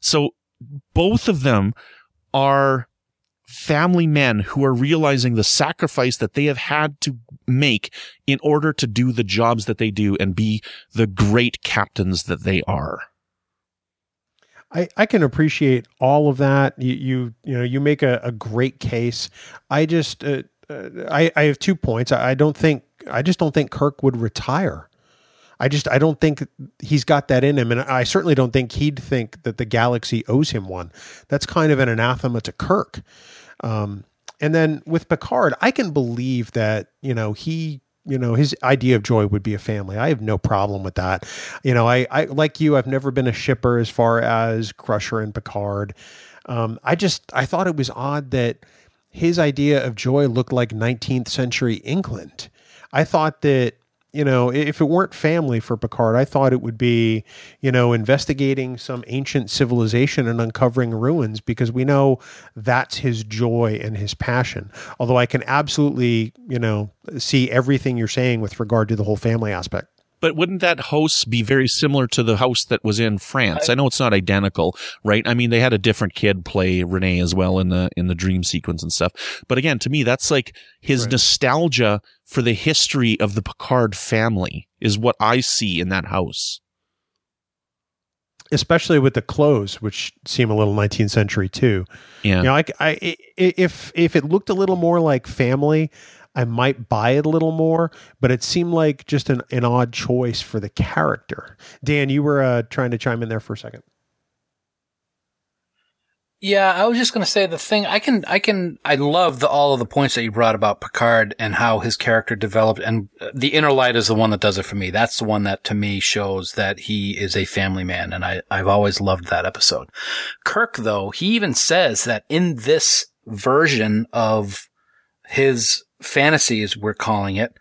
So both of them are family men who are realizing the sacrifice that they have had to make in order to do the jobs that they do and be the great captains that they are. I, I can appreciate all of that. You, you, you know, you make a, a great case. I just, uh, uh, I, I have two points. I, I don't think I just don't think Kirk would retire. I just I don't think he's got that in him, and I certainly don't think he'd think that the galaxy owes him one. That's kind of an anathema to Kirk. Um, and then with Picard, I can believe that you know he you know his idea of joy would be a family. I have no problem with that. You know i, I like you i've never been a shipper as far as crusher and picard. Um, i just i thought it was odd that his idea of joy looked like 19th century england. I thought that you know, if it weren't family for Picard, I thought it would be, you know, investigating some ancient civilization and uncovering ruins because we know that's his joy and his passion. Although I can absolutely, you know, see everything you're saying with regard to the whole family aspect. But wouldn't that house be very similar to the house that was in France? I know it's not identical, right? I mean, they had a different kid play Renee as well in the in the dream sequence and stuff. But again, to me, that's like his Right. nostalgia for the history of the Picard family is what I see in that house. Especially with the clothes, which seem a little 19th century too. Yeah. You know, I, I, i- if if it looked a little more like family, I might buy it a little more. But it seemed like just an, an odd choice for the character. Dan, you were uh, trying to chime in there for a second. Yeah, I was just going to say the thing I can, I can, I love the, all of the points that you brought about Picard and how his character developed. And uh, the inner light is the one that does it for me. That's the one that to me shows that he is a family man. And I, I've always loved that episode. Kirk, though, he even says that in this version of his fantasy, as we're calling it,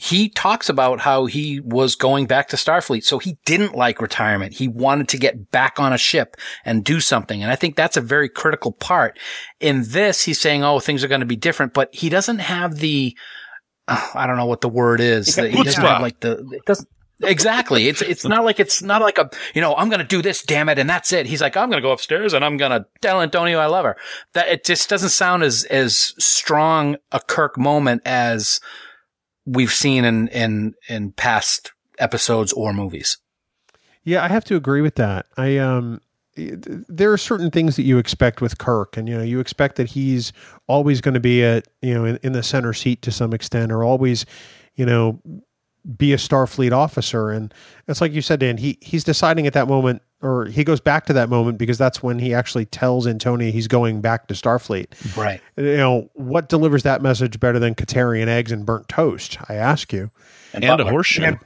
he talks about how he was going back to Starfleet. So he didn't like retirement. He wanted to get back on a ship and do something. And I think that's a very critical part. In this, he's saying, oh, things are going to be different, but he doesn't have the, uh, I don't know what the word is. He doesn't have like the, it doesn't, Exactly. It's it's not like it's not like a you know I'm gonna do this, damn it, and that's it. He's like I'm gonna go upstairs and I'm gonna tell Antonio I love her. That it just doesn't sound as as strong a Kirk moment as we've seen in in in past episodes or movies. Yeah, I have to agree with that. I um there are certain things that you expect with Kirk and you know you expect that he's always going to be at you know in, in the center seat to some extent or always you know be a Starfleet officer and it's like you said Dan he he's deciding at that moment or he goes back to that moment because that's when he actually tells Antonia he's going back to Starfleet Right. you know what delivers that message better than Katarian eggs and burnt toast I ask you and a horseshoe. and,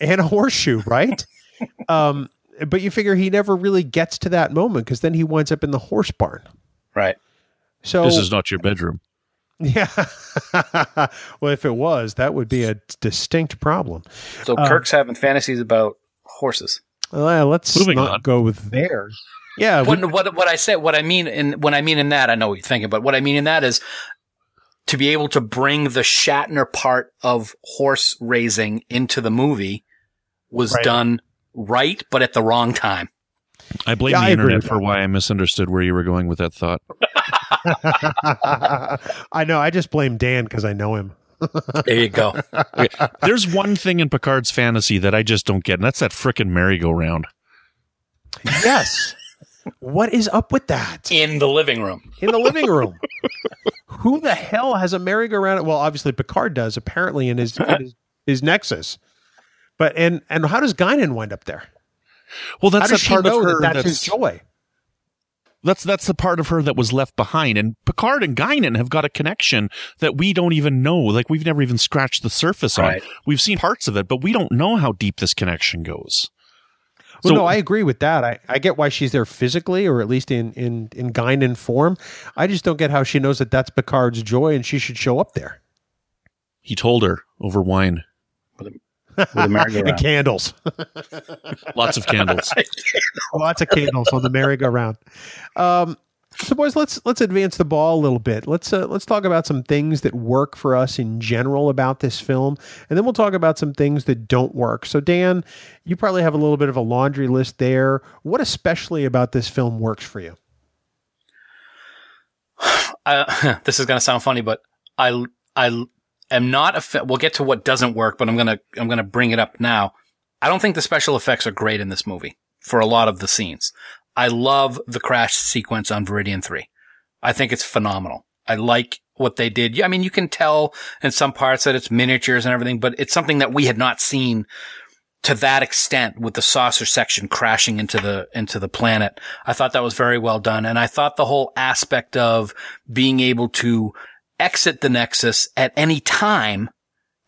and a horseshoe, right? um, but you figure he never really gets to that moment because then he winds up in the horse barn. Right. So this is not your bedroom. Yeah. well, if it was, that would be a distinct problem. So Kirk's having fantasies about horses. Uh, let's Moving not on. go with theirs. Yeah, we- What, what what I say, what I mean in when I mean in that, I know what you're thinking, but what I mean in that is to be able to bring the Shatner part of horse raising into the movie was Right. done right, but at the wrong time. I blame Yeah, the I internet for that. why I misunderstood where you were going with that thought. I know. I just blame Dan because I know him. There you go. There's one thing in Picard's fantasy that I just don't get, and that's that frickin' merry-go-round. Yes. what is up with that in the living room. in the living room? Who the hell has a merry-go-round? Well, obviously Picard does. Apparently in his in his, his Nexus. But and and how does Guinan wind up there? Well, How that's a that she part of her that that's, his joy? that's that's the part of her that was left behind. And Picard and Guinan have got a connection that we don't even know. Like we've never even scratched the surface Right. on. We've seen parts of it, but we don't know how deep this connection goes. Well, So- no, I agree with that. I, I get why she's there physically, or at least in in in Guinan form. I just don't get how she knows that that's Picard's joy, and she should show up there. He told her over wine, With a merry-go-round. and candles, lots of candles. lots of candles on the merry-go-round. Um, so, boys, let's let's advance the ball a little bit. Let's uh, let's talk about some things that work for us in general about this film, and then we'll talk about some things that don't work. So, Dan, you probably have a little bit of a laundry list there. What especially about this film works for you? uh, this is going to sound funny, but I I am not a. Fa- we'll get to what doesn't work, but I'm gonna I'm gonna bring it up now. I don't think the special effects are great in this movie for a lot of the scenes. I love the crash sequence on Veridian Three. I think it's phenomenal. I like what they did. I mean, you can tell in some parts that it's miniatures and everything, but it's something that we had not seen to that extent with the saucer section crashing into the into the planet. I thought that was very well done and I thought the whole aspect of being able to exit the nexus at any time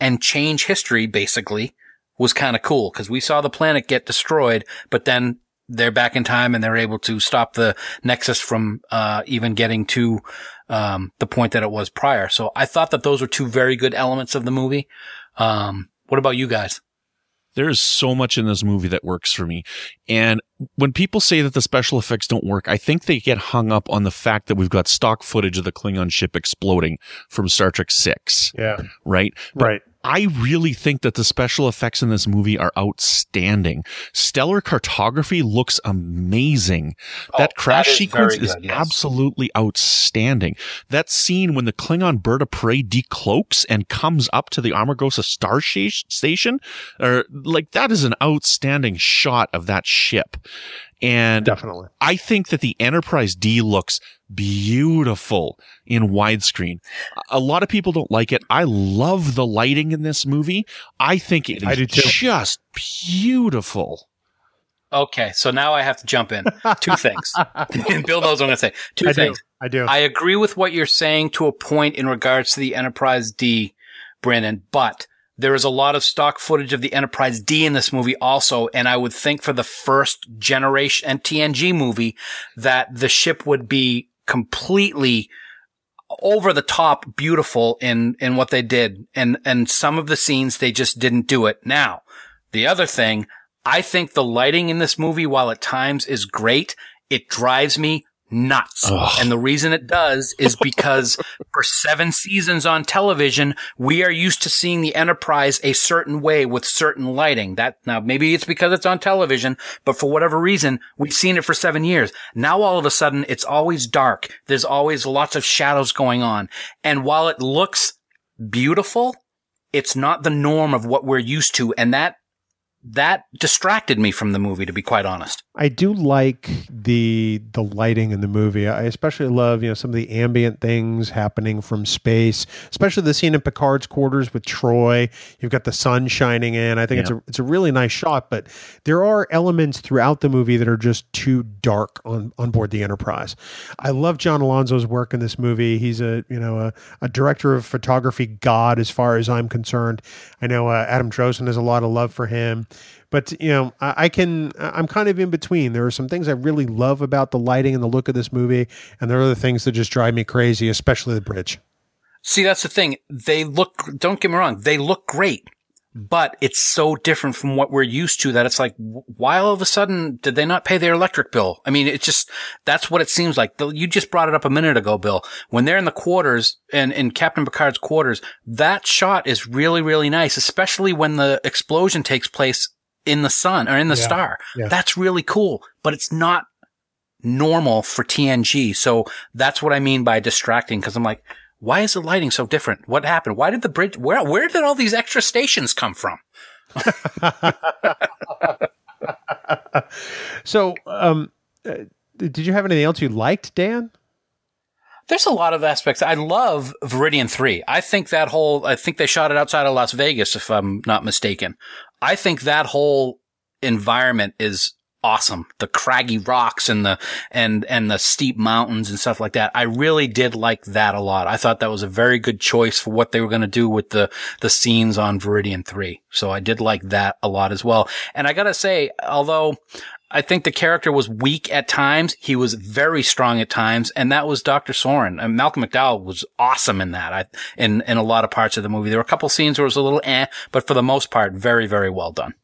and change history basically was kind of cool because we saw the planet get destroyed, but then they're back in time and they're able to stop the nexus from uh, even getting to um, the point that it was prior. So I thought that those were two very good elements of the movie. Um, what about you guys? There is so much in this movie that works for me. And when people say that the special effects don't work, I think they get hung up on the fact that we've got stock footage of the Klingon ship exploding from Star Trek 6. Yeah. Right? But Right. I really think that the special effects in this movie are outstanding. Stellar cartography looks amazing. Oh, that crash that is sequence very is yes. absolutely outstanding. That scene when the Klingon bird of prey decloaks and comes up to the Amargosa star station, or like that is an outstanding shot of that ship. And Definitely. I think that the Enterprise D looks beautiful in widescreen. A lot of people don't like it. I love the lighting in this movie. I think it I is just beautiful. Okay, so now I have to jump in. Two things. and Bill knows what I'm going to say. Two I things. do. I do. I agree with what you're saying to a point in regards to the Enterprise D, Brandon, but there is a lot of stock footage of the Enterprise D in this movie also. And I would think for the first generation and TNG movie that the ship would be completely over the top beautiful in, in what they did. And, and some of the scenes they just didn't do it. Now, the other thing, I think the lighting in this movie, while at times is great, it drives me nuts. Ugh. And the reason it does is because for seven seasons on television, we are used to seeing the Enterprise a certain way with certain lighting. That now maybe it's because it's on television, but for whatever reason, we've seen it for seven years. Now all of a sudden, it's always dark. There's always lots of shadows going on. And while it looks beautiful, it's not the norm of what we're used to. And that, that distracted me from the movie, to be quite honest. I do like the the lighting in the movie. I especially love you know some of the ambient things happening from space, especially the scene in Picard's quarters with Troi. You've got the sun shining in. I think it's a it's a really nice shot, but there are elements throughout the movie that are just too dark on on board the Enterprise. I love John Alonzo's work in this movie. He's a you know a, a director of photography god as far as I'm concerned. I know uh, Adam Drosen has a lot of love for him but you know I, I can i'm kind of in between. There are some things i really love about the lighting and the look of this movie and there are other things that just drive me crazy especially the bridge. See, that's the thing. They look, don't get me wrong, they look great, but it's so different from what we're used to that it's like, why all of a sudden did they not pay their electric bill? I mean, it's just, that's what it seems like. You just brought it up a minute ago, Bill. When they're in the quarters and in Captain Picard's quarters, that shot is really, really nice, especially when the explosion takes place in the sun or in the Yeah. star. Yeah. That's really cool, but it's not normal for TNG. So that's what I mean by distracting because I'm like, why is the lighting so different? What happened? Why did the bridge, where, where did all these extra stations come from? so um uh, did you have anything else you liked dan There's a lot of aspects. I love Veridian 3. I think that whole, I think they shot it outside of Las Vegas, if I'm not mistaken. I think that whole environment is awesome. The craggy rocks and the, and, and the steep mountains and stuff like that. I really did like that a lot. I thought that was a very good choice for what they were going to do with the, the scenes on Veridian 3. So I did like that a lot as well. And I gotta say, although I think the character was weak at times. He was very strong at times, and that was Dr. Soran. And Malcolm McDowell was awesome in that. I, in in a lot of parts of the movie, there were a couple scenes where it was a little eh, but for the most part, very very well done.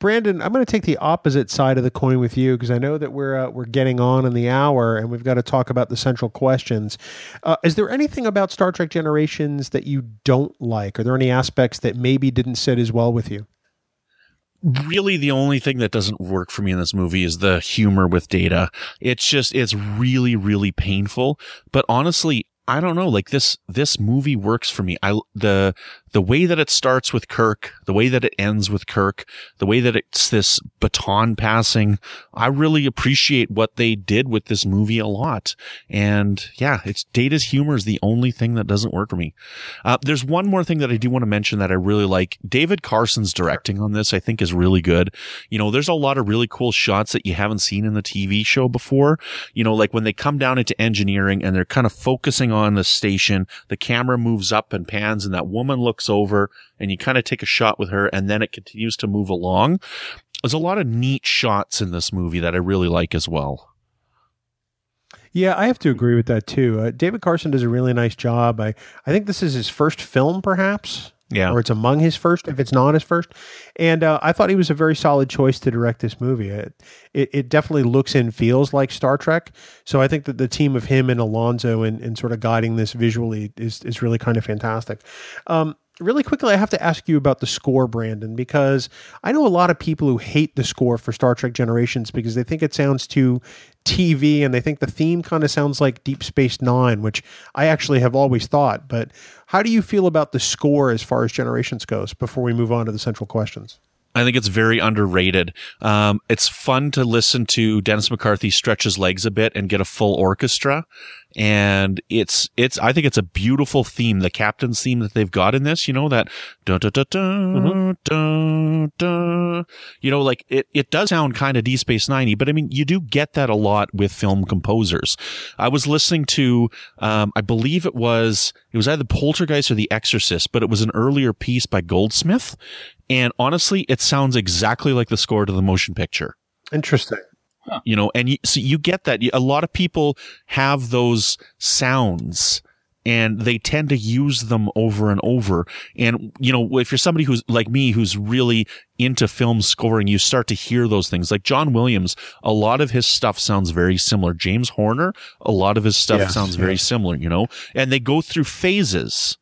Brandon i'm going to take the opposite side of the coin with you because i know that we're uh, we're getting on in the hour and we've got to talk about the central questions uh, is there anything about star trek generations that you don't like are there any aspects that maybe didn't sit as well with you really the only thing that doesn't work for me in this movie is the humor with data. It's just, it's really, really painful. But honestly, I don't know, like this, this movie works for me. I, the, the way that it starts with Kirk, the way that it ends with Kirk, the way that it's this baton passing, I really appreciate what they did with this movie a lot. And yeah, it's Data's humor is the only thing that doesn't work for me. Uh, there's one more thing that I do want to mention that I really like. David Carson's directing on this, I think is really good. You know, there's a lot of really cool shots that you haven't seen in the TV show before. You know, like when they come down into engineering and they're kind of focusing on the station, the camera moves up and pans and that woman looks over and you kind of take a shot with her and then it continues to move along. There's a lot of neat shots in this movie that I really like as well. Yeah, I have to agree with that too. Uh, David Carson does a really nice job. I, I think this is his first film, perhaps. Yeah. Or it's among his first, if it's not his first. And uh, I thought he was a very solid choice to direct this movie. It, it, it, definitely looks and feels like Star Trek. So I think that the team of him and Alonzo and, and sort of guiding this visually is, is really kind of fantastic. Um, really quickly, I have to ask you about the score, Brandon, because I know a lot of people who hate the score for Star Trek Generations because they think it sounds too TV and they think the theme kind of sounds like Deep Space Nine, which I actually have always thought. But how do you feel about the score as far as Generations goes before we move on to the central questions? I think it's very underrated. Um, it's fun to listen to Dennis McCarthy stretch his legs a bit and get a full orchestra and it's it's I think it's a beautiful theme, the captain's theme that they've got in this. You know that da da da da da da. You know, like it it does sound kind of Deep Space Ninety, but I mean you do get that a lot with film composers. I was listening to, um, I believe it was it was either Poltergeist or The Exorcist, but it was an earlier piece by Goldsmith, and honestly, it sounds exactly like the score to the motion picture. Interesting. Huh. You know, and you, so you get that. A lot of people have those sounds and they tend to use them over and over. And, you know, if you're somebody who's like me, who's really into film scoring, you start to hear those things. Like John Williams, a lot of his stuff sounds very similar. James Horner, a lot of his stuff yes, sounds very similar, you know, and they go through phases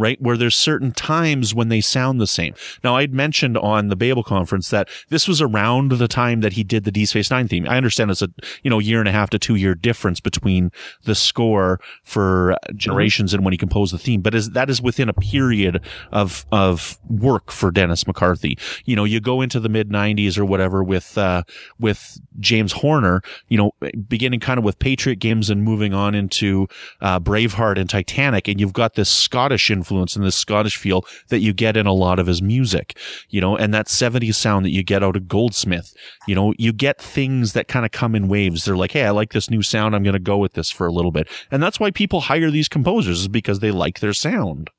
right? Where there's certain times when they sound the same. Now, I'd mentioned on the Babel conference that this was around the time that he did the Deep Space Nine theme. I understand it's a, you know, year and a half to two year difference between the score for Generations and when he composed the theme, but is, that is within a period of, of work for Dennis McCarthy. You know, you go into the mid nineties or whatever with, uh, with James Horner, you know, beginning kind of with Patriot games and moving on into, uh, Braveheart and Titanic, and you've got this Scottish influence influence and this Scottish feel that you get in a lot of his music, you know, and that 70s sound that you get out of Goldsmith. You know, you get things that kind of come in waves. They're like, Hey, I like this new sound. I'm going to go with this for a little bit. And that's why people hire these composers is because they like their sound.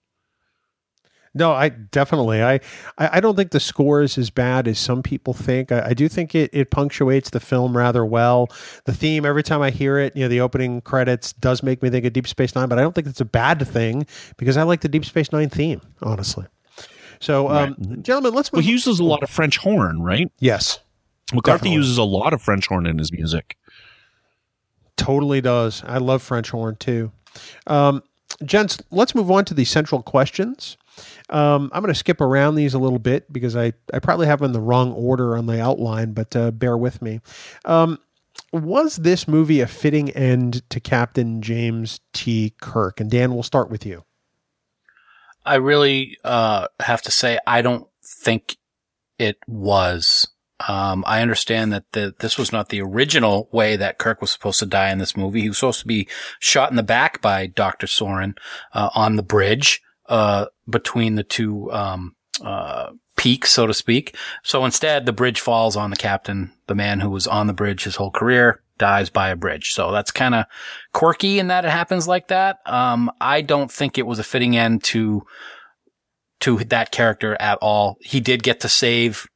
No, I definitely. I, I don't think the score is as bad as some people think. I, I, do think it, it punctuates the film rather well. The theme, every time I hear it, you know, the opening credits does make me think of Deep Space Nine, but I don't think it's a bad thing because I like the Deep Space Nine theme, honestly. So, um, right. gentlemen, let's. Move on. Well, he uses a lot of French horn, right? Yes. McCarthy definitely. uses a lot of French horn in his music. Totally does. I love French horn too. Um, gents, let's move on to the central questions. Um, I'm going to skip around these a little bit because I, I probably have them in the wrong order on the outline, but uh, bear with me. Um, was this movie a fitting end to Captain James T. Kirk? And Dan, we'll start with you. I really uh, have to say, I don't think it was. Um, I understand that the, this was not the original way that Kirk was supposed to die in this movie. He was supposed to be shot in the back by Dr. Soran uh, on the bridge uh, between the two um, uh, peaks, so to speak. So instead, the bridge falls on the captain, the man who was on the bridge his whole career, dies by a bridge. So that's kind of quirky in that it happens like that. Um, I don't think it was a fitting end to to that character at all. He did get to save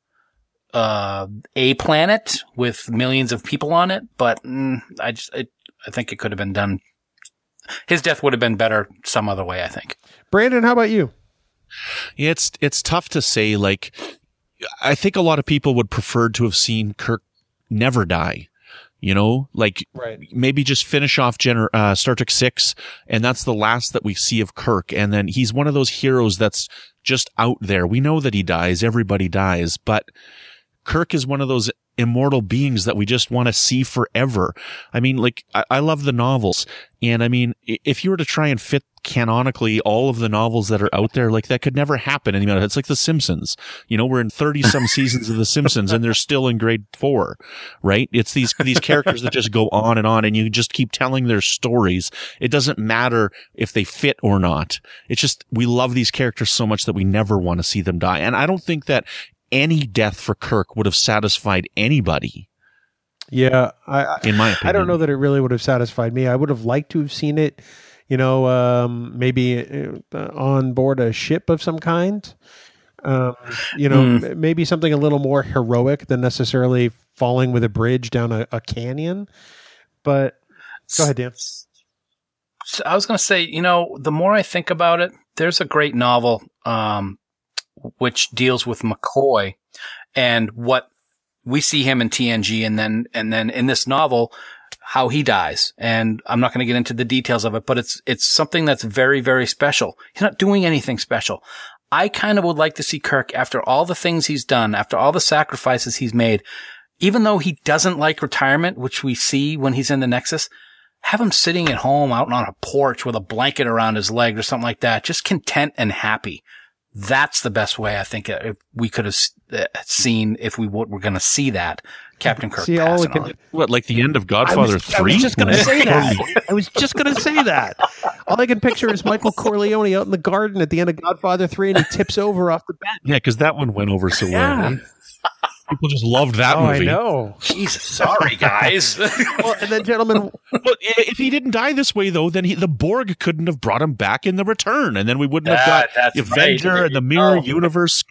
uh, a planet with millions of people on it, but mm, I just I, I think it could have been done. His death would have been better some other way. I think. Brandon, how about you? Yeah, it's it's tough to say. Like, I think a lot of people would prefer to have seen Kirk never die. You know, like right. maybe just finish off Gener- uh, Star Trek Six, and that's the last that we see of Kirk. And then he's one of those heroes that's just out there. We know that he dies. Everybody dies, but Kirk is one of those immortal beings that we just want to see forever. I mean, like, I, I love the novels. And I mean, if you were to try and fit canonically all of the novels that are out there, like that could never happen anymore. It's like The Simpsons. You know, we're in 30 some seasons of The Simpsons and they're still in grade four, right? It's these, these characters that just go on and on and you just keep telling their stories. It doesn't matter if they fit or not. It's just, we love these characters so much that we never want to see them die. And I don't think that any death for Kirk would have satisfied anybody, Yeah, I, I in my opinion. I don't know that it really would have satisfied me. I would have liked to have seen it, you know, um, maybe uh, on board a ship of some kind. Um, you know, m- maybe something a little more heroic than necessarily falling with a bridge down a, a canyon. But go ahead, Dan. So I was going to say, you know, the more I think about it, there's a great novel um, which deals with McCoy and what we see him in TNG, and then and then in this novel, how he dies. And I'm not going to get into the details of it, but it's it's something that's very very special. He's not doing anything special. I kind of would like to see Kirk after all the things he's done, after all the sacrifices he's made, even though he doesn't like retirement, which we see when he's in the Nexus have him sitting at home out on a porch with a blanket around his leg or something like that, just content and happy. That's the best way I think uh, we could have uh, seen if we were going to see that Captain Kirk See, all we passing can- on. What, like the end of Godfather Three? I was just going to say that. I was just going to say that. All I can picture is Michael Corleone out in the garden at the end of Godfather 3 and he tips over off the bed. Yeah, because that one went over so well. right? People just loved that Oh, movie. I know. Jesus, sorry guys. Well, and then, gentlemen, Well, if he didn't die this way, though, then he, the Borg couldn't have brought him back in the return, and then we wouldn't have got that's Avenger right. and the Mirror Oh. Universe,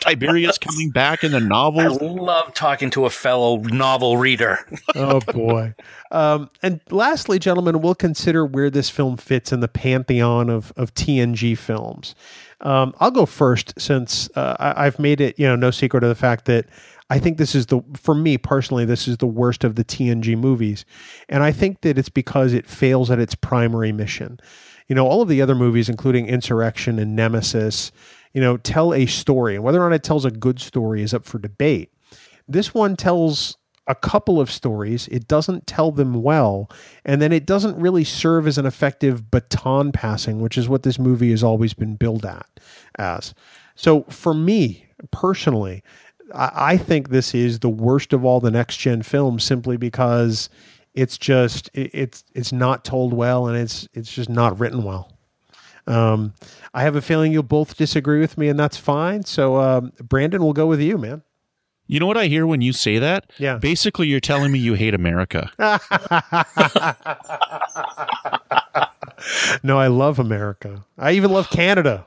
Tiberius coming back in the novel. I love talking to a fellow novel reader. oh boy. Um, and lastly, gentlemen, we'll consider where this film fits in the pantheon of of TNG films. Um, I'll go first since uh, I, I've made it, you know, no secret of the fact that I think this is the, for me personally, this is the worst of the TNG movies, and I think that it's because it fails at its primary mission. You know, all of the other movies, including Insurrection and Nemesis, you know, tell a story, and whether or not it tells a good story is up for debate. This one tells a couple of stories. It doesn't tell them well, and then it doesn't really serve as an effective baton passing, which is what this movie has always been billed at as. So for me personally, I, I think this is the worst of all the next gen films simply because it's just it, it's it's not told well and it's it's just not written well. Um, I have a feeling you'll both disagree with me, and that's fine. So, um, Brandon, we'll go with you, man. You know what I hear when you say that? Yeah. Basically, you're telling me you hate America. no, I love America. I even love Canada.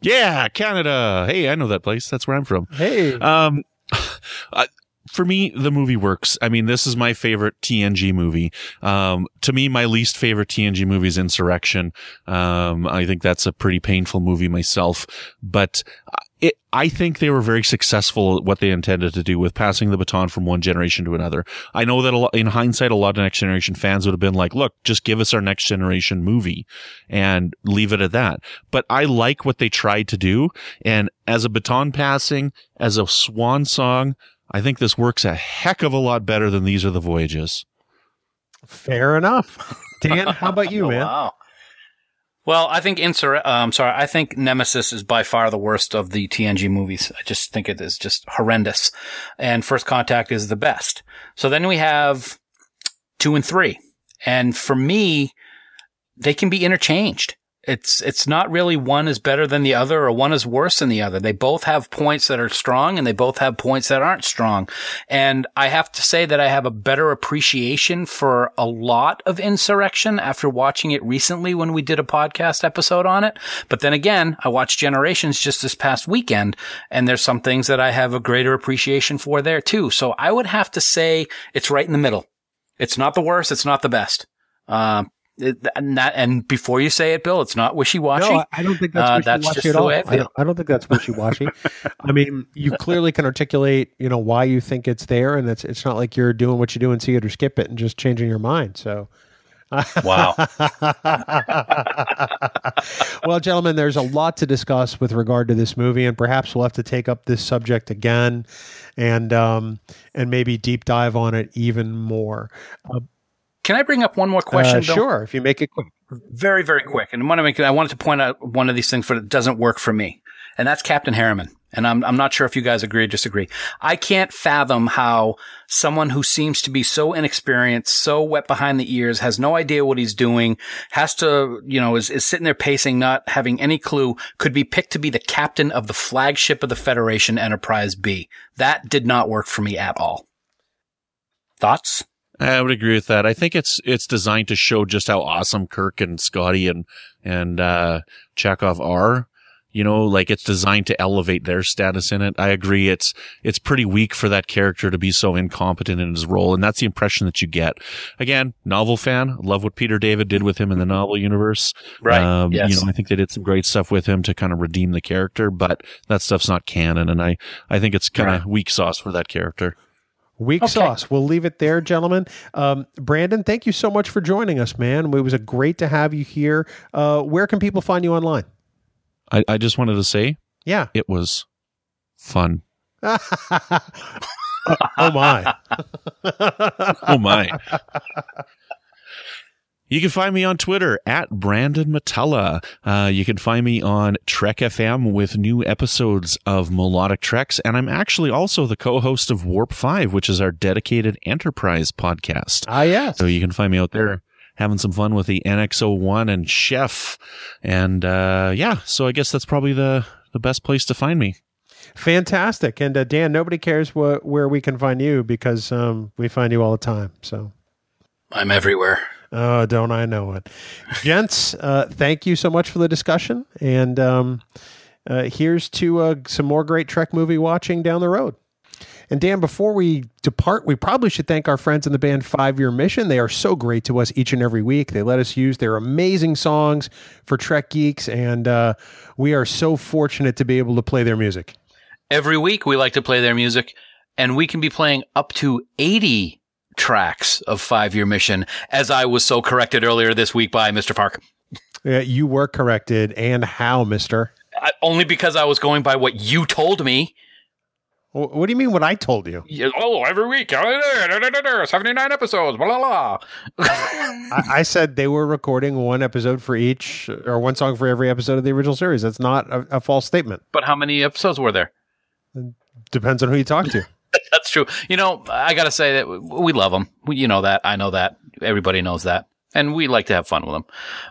yeah, Canada. Hey, I know that place. That's where I'm from. Hey, Um, uh, for me, the movie works. I mean, this is my favorite TNG movie. Um, to me, my least favorite TNG movie is Insurrection. Um, I think that's a pretty painful movie myself, but it, I think they were very successful at what they intended to do with passing the baton from one generation to another. I know that a lot, in hindsight, a lot of next generation fans would have been like, look, just give us our next generation movie and leave it at that. But I like what they tried to do. And as a baton passing, as a swan song, I think this works a heck of a lot better than These Are the Voyages. fair enough. Dan, how about you, Oh, man? Wow. Well, I think Insur- uh, I'm sorry. I think Nemesis is by far the worst of the TNG movies. I just think it is just horrendous. And First Contact is the best. So then we have two and three. And for me, they can be interchanged. It's, it's not really one is better than the other or one is worse than the other. They both have points that are strong and they both have points that aren't strong. And I have to say that I have a better appreciation for a lot of insurrection after watching it recently when we did a podcast episode on it. But then again, I watched Generations just this past weekend and there's some things that I have a greater appreciation for there too. So I would have to say it's right in the middle. It's not the worst. It's not the best. It, and, that, and before you say it, Bill, it's not wishy-washy. No, I- I don't think that's Uh, wishy that's washy just at all. I I don't, I don't think that's wishy washy. I mean, you clearly can articulate, you know, why you think it's there, and it's it's not like you're doing what you do and see it or skip it and just changing your mind. So, Wow. well, gentlemen, there's a lot to discuss with regard to this movie, and perhaps we'll have to take up this subject again, and um, and maybe deep dive on it even more. Uh, Can I bring up one more question? uh, sure, if you make it quick. Very, very quick. And I want to make, I wanted to point out one of these things that doesn't work for me. And that's Captain Harriman. And I'm, I'm not sure if you guys agree or disagree. I can't fathom how someone who seems to be so inexperienced, so wet behind the ears, has no idea what he's doing, has to, you know, is, is sitting there pacing, not having any clue, could be picked to be the captain of the flagship of the Federation Enterprise B. That did not work for me at all. Thoughts? I would agree with that. I think it's it's designed to show just how awesome Kirk and Scotty and and uh Chekov are. You know, like it's designed to elevate their status in it. I agree. It's it's pretty weak for that character to be so incompetent in his role, and that's the impression that you get. Again, novel fan, love what Peter David did with him in the novel universe. Um, yes. You know, I think they did some great stuff with him to kind of redeem the character, but that stuff's not canon, and I I think it's kind of weak sauce for that character. Weak Okay. sauce. We'll leave it there, gentlemen. Um, Brandon, thank you so much for joining us, man. It was a great to have you here. Uh, where can people find you online? I, I just wanted to say Yeah. it was fun. oh my. Oh my. You can find me on Twitter at Brandon Mutala. Uh, you can find me on Trek FM with new episodes of Melodic Treks. And I'm actually also the co-host of Warp 5, which is our dedicated enterprise podcast. Ah, yes. So you can find me out there having some fun with the NX01 and Chef. And, uh, yeah, so I guess that's probably the, the best place to find me. Fantastic. And uh, Dan, nobody cares wh- where we can find you because um, we find you all the time. So, I'm everywhere. Oh, don't I know it. Gents, uh, thank you so much for the discussion. And um, uh, here's to uh, some more great Trek movie watching down the road. And Dan, before we depart, we probably should thank our friends in the band Five Year Mission. They are so great to us each and every week. They let us use their amazing songs for Trek Geeks, and uh, we are so fortunate to be able to play their music. Every week we like to play their music and we can be playing up to 80 tracks of Five Year Mission as I was so corrected earlier this week by Mr. Park. Yeah, you were corrected, and how, Mister? I, only because I was going by what you told me. What do you mean? What I told you? Yeah, Oh, every week, 79 episodes, blah, blah, blah. I, I said they were recording one episode for each, or one song for every episode of the original series. That's not a, a false statement. But how many episodes were there? Depends on who you talk to. True. You know, I got to say that we love them. We, you know that. I know that. Everybody knows that. And we like to have fun with them.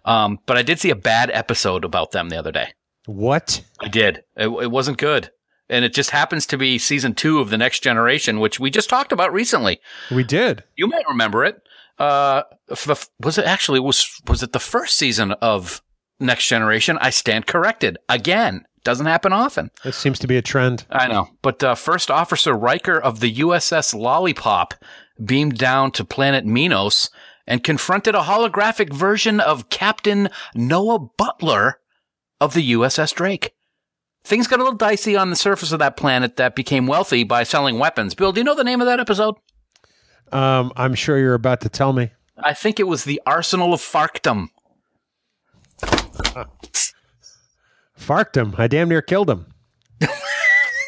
Um, but I did see a bad episode about them the other day. what? I did. It, it wasn't good. And it just happens to be season two of The Next Generation, which we just talked about recently. We did. You might remember it. Uh, the, was it actually was was it the first season of Next Generation? I stand corrected again. Doesn't happen often. This seems to be a trend. I know. But uh, First Officer Riker of the USS Lollipop beamed down to planet Minos and confronted a holographic version of Captain Noah Butler of the USS Drake. Things got a little dicey on the surface of that planet that became wealthy by selling weapons. Bill, do you know the name of that episode? Um, I'm sure you're about to tell me. I think it was the Arsenal of Farkdom. Farked him. I damn near killed him.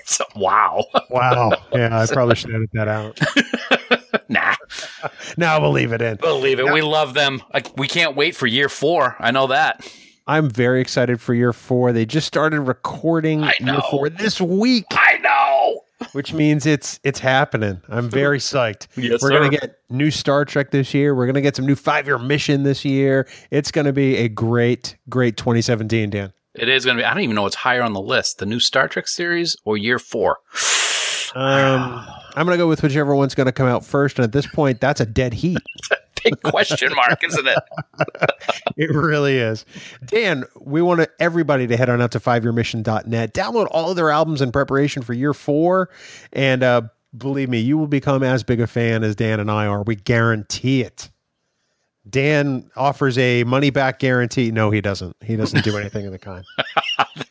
So, wow. Wow. yeah, I probably should edit that out. nah. now we'll leave it in. Believe it. We love them. I, we can't wait for year four. I know that. I'm very excited for year four. They just started recording year four this week, I know. Which means it's it's happening. I'm very psyched. Yes, We're gonna get new Star Trek this year. We're gonna get some new five year mission this year. It's gonna be a great, great 2017, Dan. It is going to be. I don't even know what's higher on the list: the new Star Trek series or Year Four. Um, I'm gonna go with whichever one's gonna come out first, and at this point, that's a dead heat. Big question mark, isn't it? It really is. Dan, we want everybody to head on out to fiveyearmission.net, download all of their albums in preparation for year four. And uh, believe me, you will become as big a fan as Dan and I are. We guarantee it. Dan offers a money back guarantee. No, he doesn't. He doesn't do anything of the kind.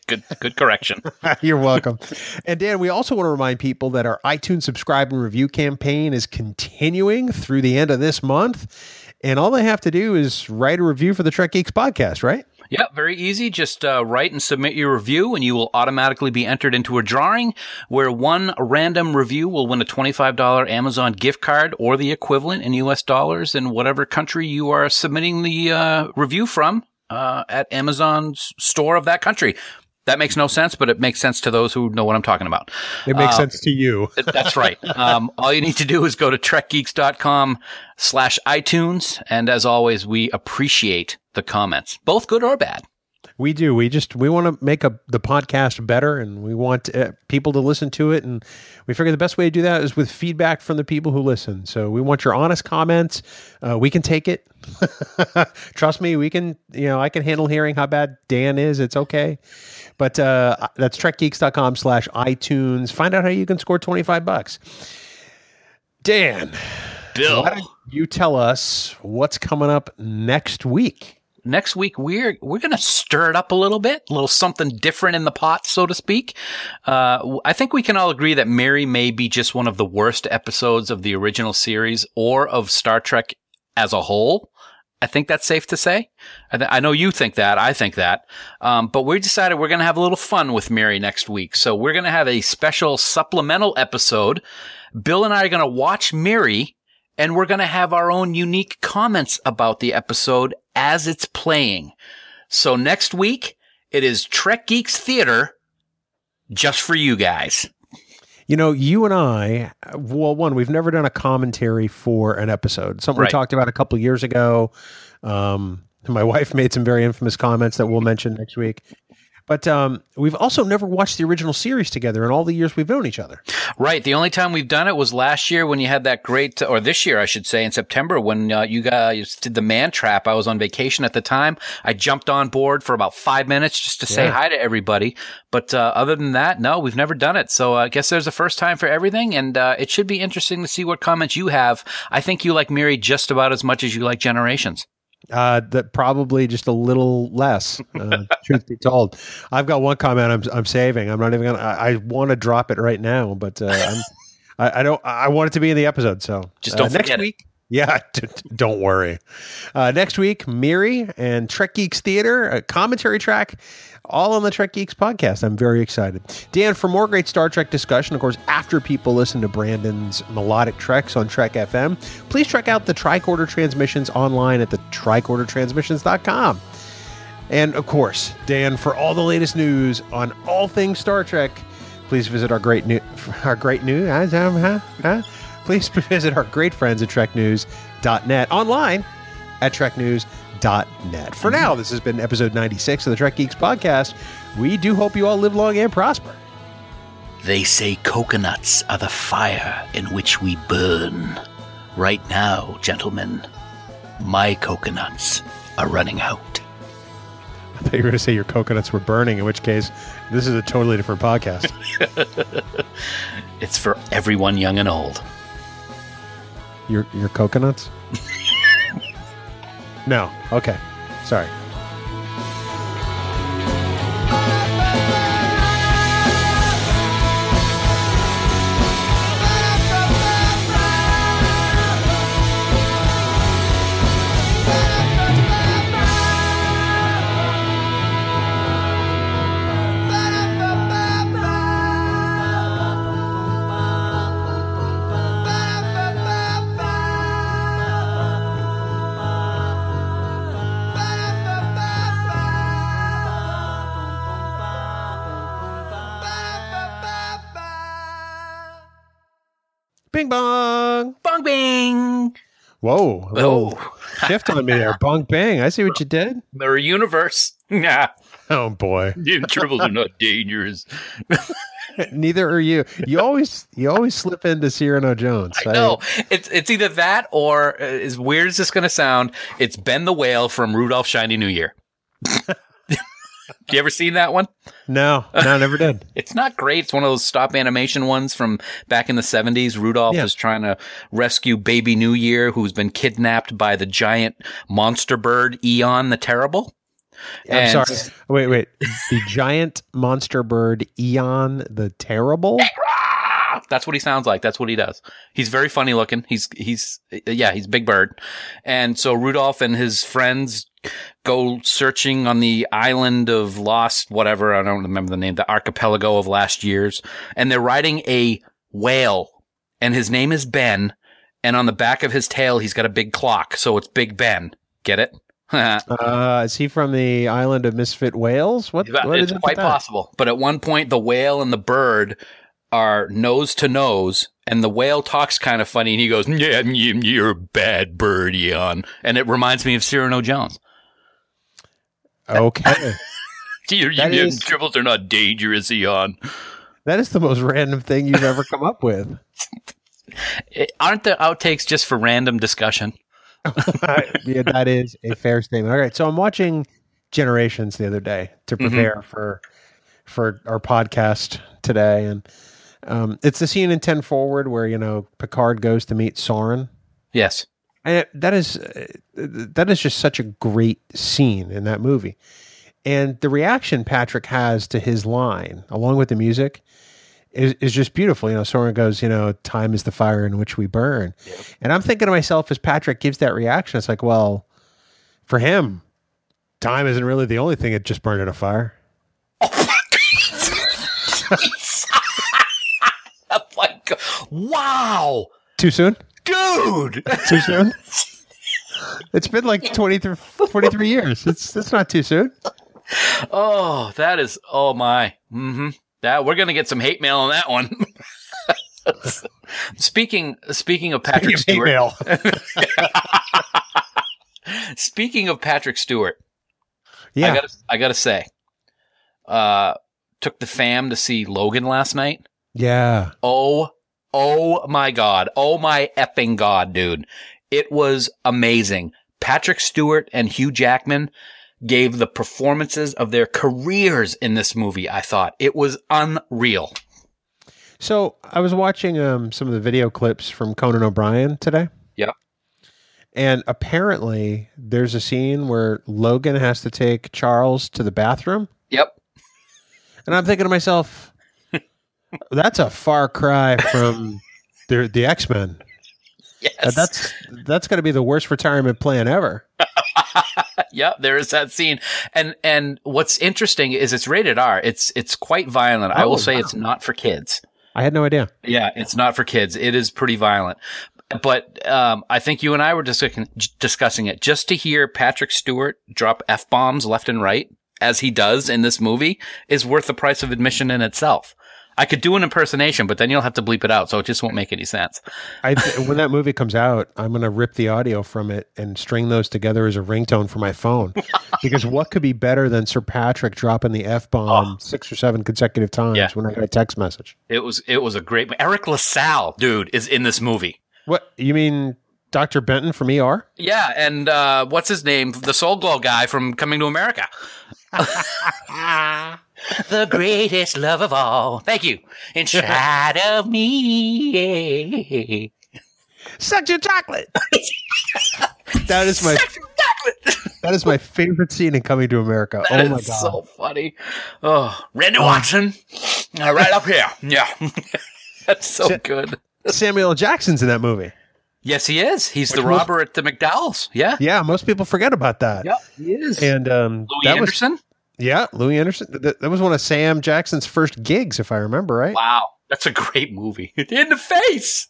Good, good correction. You're welcome. And Dan, we also want to remind people that our iTunes subscribe and review campaign is continuing through the end of this month. And all they have to do is write a review for the Trek Geeks podcast, right? Yeah, very easy. Just uh, write and submit your review, and you will automatically be entered into a drawing where one random review will win a $25 Amazon gift card or the equivalent in US dollars in whatever country you are submitting the uh, review from uh, at Amazon's store of that country. That makes no sense, but it makes sense to those who know what I'm talking about. It makes Uh, sense to you. That's right. Um, all you need to do is go to trekgeeks.com slash iTunes. And as always, we appreciate the comments, both good or bad. We do. We just we want to make a, the podcast better, and we want uh, people to listen to it. And we figure the best way to do that is with feedback from the people who listen. So we want your honest comments. Uh, we can take it. Trust me, we can. You know, I can handle hearing how bad Dan is. It's okay. But uh, that's trekgeeks.com slash iTunes. Find out how you can score twenty five bucks. Dan, Bill. why don't you tell us what's coming up next week? Next week we're we're gonna stir it up a little bit, a little something different in the pot, so to speak. Uh, I think we can all agree that Miri may be just one of the worst episodes of the original series or of Star Trek as a whole. I think that's safe to say. I, th- I know you think that. I think that. Um, but we decided we're going to have a little fun with Miri next week. So we're going to have a special supplemental episode. Bill and I are going to watch Miri and we're going to have our own unique comments about the episode as it's playing. So next week, it is Trek Geeks Theater just for you guys. You know, you and I, well, one, we've never done a commentary for an episode. Something we talked about a couple years ago. Um, my wife made some very infamous comments that we'll mention next week. But um, we've also never watched the original series together in all the years we've known each other. Right. The only time we've done it was last year when you had that great, or this year, I should say, in September when uh, you guys did the man trap. I was on vacation at the time. I jumped on board for about five minutes just to say hi to everybody. But uh, other than that, no, we've never done it. So uh, I guess there's a first time for everything, and uh, it should be interesting to see what comments you have. I think you like Miri just about as much as you like Generations. Uh, that probably just a little less. Uh, truth be told, I've got one comment I'm I'm saving. I'm not even gonna. I, I want to drop it right now, but uh, I'm, I, I don't. I want it to be in the episode. So Just uh, don't next forget it. week. Yeah, d- d- don't worry. Uh, next week, Miri and Trek Geeks Theater, a commentary track, all on the Trek Geeks podcast. I'm very excited. Dan, for more great Star Trek discussion, of course, after people listen to Brandon's melodic treks on Trek FM, please check out the Tricorder Transmissions online at the tricordertransmissions.com. And of course, Dan, for all the latest news on all things Star Trek, please visit our great new our great new uh, huh, huh? please visit our great friends at treknews.net online at treknews.net. For now, this has been episode 96 of the Trek Geeks podcast. We do hope you all live long and prosper. They say coconuts are the fire in which we burn. Right now, gentlemen, my coconuts are running out. I thought you were going to say your coconuts were burning, in which case, this is a totally different podcast. It's for everyone young and old. your your coconuts? No. Okay. Sorry. Whoa. Oh, shift on me there. Bong bang. I see what you did. mirror universe. Yeah, Oh boy. tribbles are not dangerous. Neither are you. You always you always slip into Cyrano Jones. I know it's it's either that or uh, as weird as this going to sound, it's Ben the Whale from Rudolph Shiny New Year. You ever seen that one? No, no, I never did. It's not great. It's one of those stop animation ones from back in the 70s. Rudolph Yeah. is trying to rescue baby New Year who's been kidnapped by the giant monster bird Eon the Terrible. I'm And- sorry. Wait, wait. The giant monster bird Eon the Terrible? That's what he sounds like. That's what he does. He's very funny looking. He's he's yeah, he's Big Bird. And so Rudolph and his friends go searching on the island of lost whatever, I don't remember the name, the archipelago of last year's, and they're riding a whale and his name is Ben and on the back of his tail he's got a big clock, so it's Big Ben. Get it? Uh, is he from the island of Misfit Whales? What? what it's is it quite possible. But at one point, the whale and the bird are nose to nose, and the whale talks kind of funny, and he goes, "Yeah, you- you're a bad bird, Eon," and it reminds me of Cyrano Jones. Okay, Your, your is- dribbles are not dangerous, Eon. that is the most random thing you've ever come up with. It- aren't the outtakes just for random discussion? yeah, that is a fair statement. All right, so I'm watching Generations the other day to Mm-hmm. prepare for for our podcast today, and um, it's the scene in Ten Forward where you know Picard goes to meet Soran. Yes. And it- that is uh, that is just such a great scene in that movie, and the reaction Patrick has to his line, along with the music, is is just beautiful. You know, Soran goes, you know, time is the fire in which we burn, and I'm thinking to myself as Patrick gives that reaction, it's like, well, for him, time isn't really the only thing that just burned in a fire. Oh my God. Wow, Too soon? dude. Too soon? it's been like 23, 23 years. It's it's not too soon. Oh, that is. Oh my. Mm-hmm. That we're gonna get some hate mail on that one. speaking speaking of Patrick Stewart. Email. Speaking of Patrick Stewart, Yeah. I gotta I gotta say, uh, took the fam to see Logan last night. yeah. Oh, oh my god. Oh my epping god, dude. It was amazing. Patrick Stewart and Hugh Jackman gave the performances of their careers in this movie, I thought. It was unreal. So I was watching um, some of the video clips from Conan O'Brien today. Yeah. And apparently there's a scene where Logan has to take Charles to the bathroom. Yep. And I'm thinking to myself, that's a far cry from the, the X Men. Yes. That's that's going to be the worst retirement plan ever. yeah, there is that scene. And and what's interesting is it's rated R. It's it's quite violent. I Oh, will say wow. it's not for kids. I had no idea. Yeah, it's not for kids. It is pretty violent. But um, I think you and I were discussing, discussing it. Just to hear Patrick Stewart drop f bombs left and right, as he does in this movie, is worth the price of admission in itself. I could do an impersonation, but then you'll have to bleep it out, so it just won't make any sense. I when that movie comes out, I'm going to rip the audio from it and string those together as a ringtone for my phone. because what could be better than Sir Patrick dropping the f bomb six or seven consecutive times Yeah. when I got a text message? It was it was a great. Eric LaSalle, dude, is in this movie. What you mean, Doctor Benton from ER? Yeah, and uh, what's his name? The Soul Glo guy from Coming to America. the greatest love of all. Thank you. Inside of me. Suck your chocolate. that is my that is my favorite scene in Coming to America. That oh my god! so funny. Oh, Randy Watson, uh, right up here. Yeah, that's so Sa- good. Samuel Jackson's in that movie. Yes, he is. He's the Which was- robber at the McDowell's. Yeah. Yeah, most people forget about that. Yep, he is. And um, Louie that was Anderson. Yeah, Louie Anderson. That, that was one of Sam Jackson's first gigs, if I remember right. wow, that's a great movie. In the face.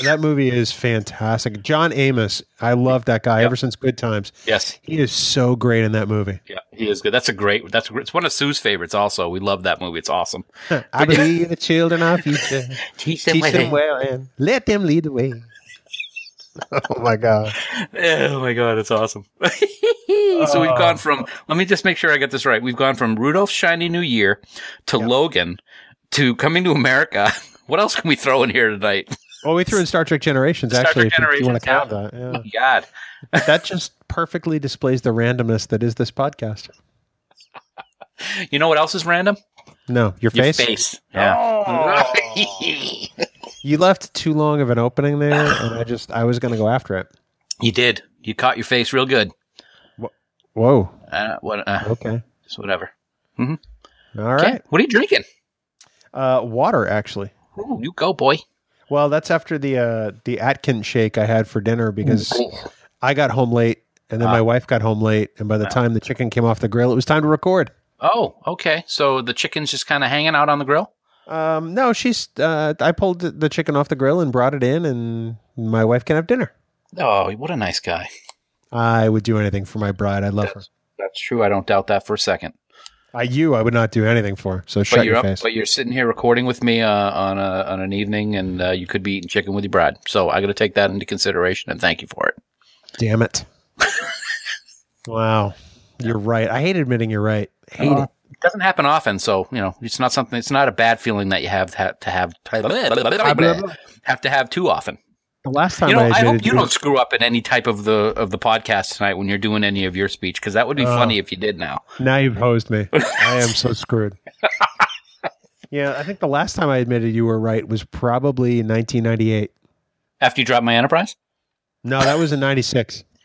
That movie is fantastic. John Amos, I love that guy Yep. ever since Good Times. Yes. He is so great in that movie. Yeah, he is good. That's a great. That's it's one of Sue's favorites. Also, we love that movie. It's awesome. I believe the children are future. Teach Teach them well and let them lead the way. oh my god! Oh my god, it's awesome. so we've gone uh. from. Let me just make sure I get this right. We've gone from Rudolph's Shiny New Year to Logan to Coming to America. What else can we throw in here tonight? Well, we threw in Star Trek Generations. Star actually, Trek if you want to Generations, count that, Oh God. yeah. that just perfectly displays the randomness that is this podcast. You know what else is random? No, your Your face. face. Yeah. Oh. You left too long of an opening there, and I just I was going to go after it. you did. You caught your face real good. Whoa. Uh, what? Uh, Okay. just whatever. All Okay. right. What are you drinking? Uh, water, actually. Ooh, you go, boy. Well, that's after the uh, the Atkins shake I had for dinner because I got home late and then my wife got home late, and by the time the chicken came off the grill, it was time to record. Oh, okay. So the chicken's just kind of hanging out on the grill. Um, no, she's. Uh, I pulled the- chicken off the grill and brought it in, and my wife can have dinner. Oh, what a nice guy. I would do anything for my bride. I love her. That's true. I don't doubt that for a second. I you, I would not do anything for. So But shut you're your up. face. But you're sitting here recording with me uh, on a on an evening, and uh, you could be eating chicken with your bride. So I got to take that into consideration, and thank you for it. Damn it! wow, you're right. I hate admitting you're right. Hate Uh, it. It doesn't happen often, so you know it's not something. It's not a bad feeling that you have to have to have, have to have too often. The last time You know, I I hope you don't screw up in any type of the of the podcast tonight when you're doing any of your speech, because that would be Oh. funny if you did. Now, Now you've hosed me. I am so screwed. Yeah, I think the last time I admitted you were right was probably in 1998. after you drop my enterprise, No, that was in 96.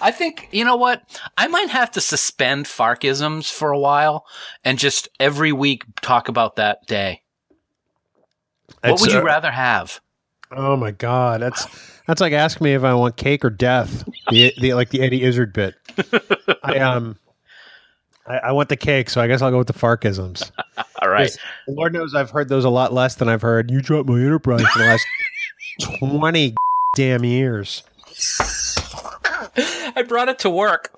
I think you know what I might have to suspend Farkisms for a while and just every week talk about that day. What It's, would you uh, rather have? Oh my god, that's that's like asking me if I want cake or death. The, the like the Eddie Izzard bit. I um, I, I want the cake, so I guess I'll go with the Farkisms. All right. Lord knows I've heard those a lot less than I've heard. You dropped my enterprise for the last twenty damn years. I brought it to work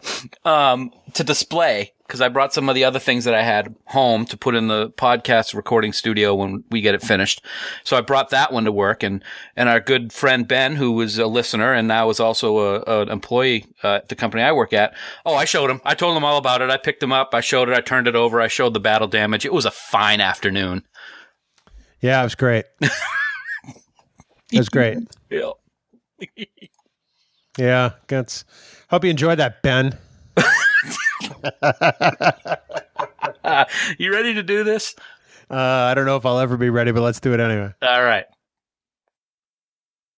um, to display because I brought some of the other things that I had home to put in the podcast recording studio when we get it finished. So I brought that one to work, and and our good friend Ben, who was a listener and now is also a, an employee uh, at the company I work at. Oh, I showed him. I told him all about it. I picked him up. I showed it. I turned it over. I showed the battle damage. It was a fine afternoon. Yeah, it was great. it was great. Yeah. Yeah, that's. Hope you enjoyed that, Ben. you ready to do this? Uh, I don't know if I'll ever be ready, but let's do it anyway. All right.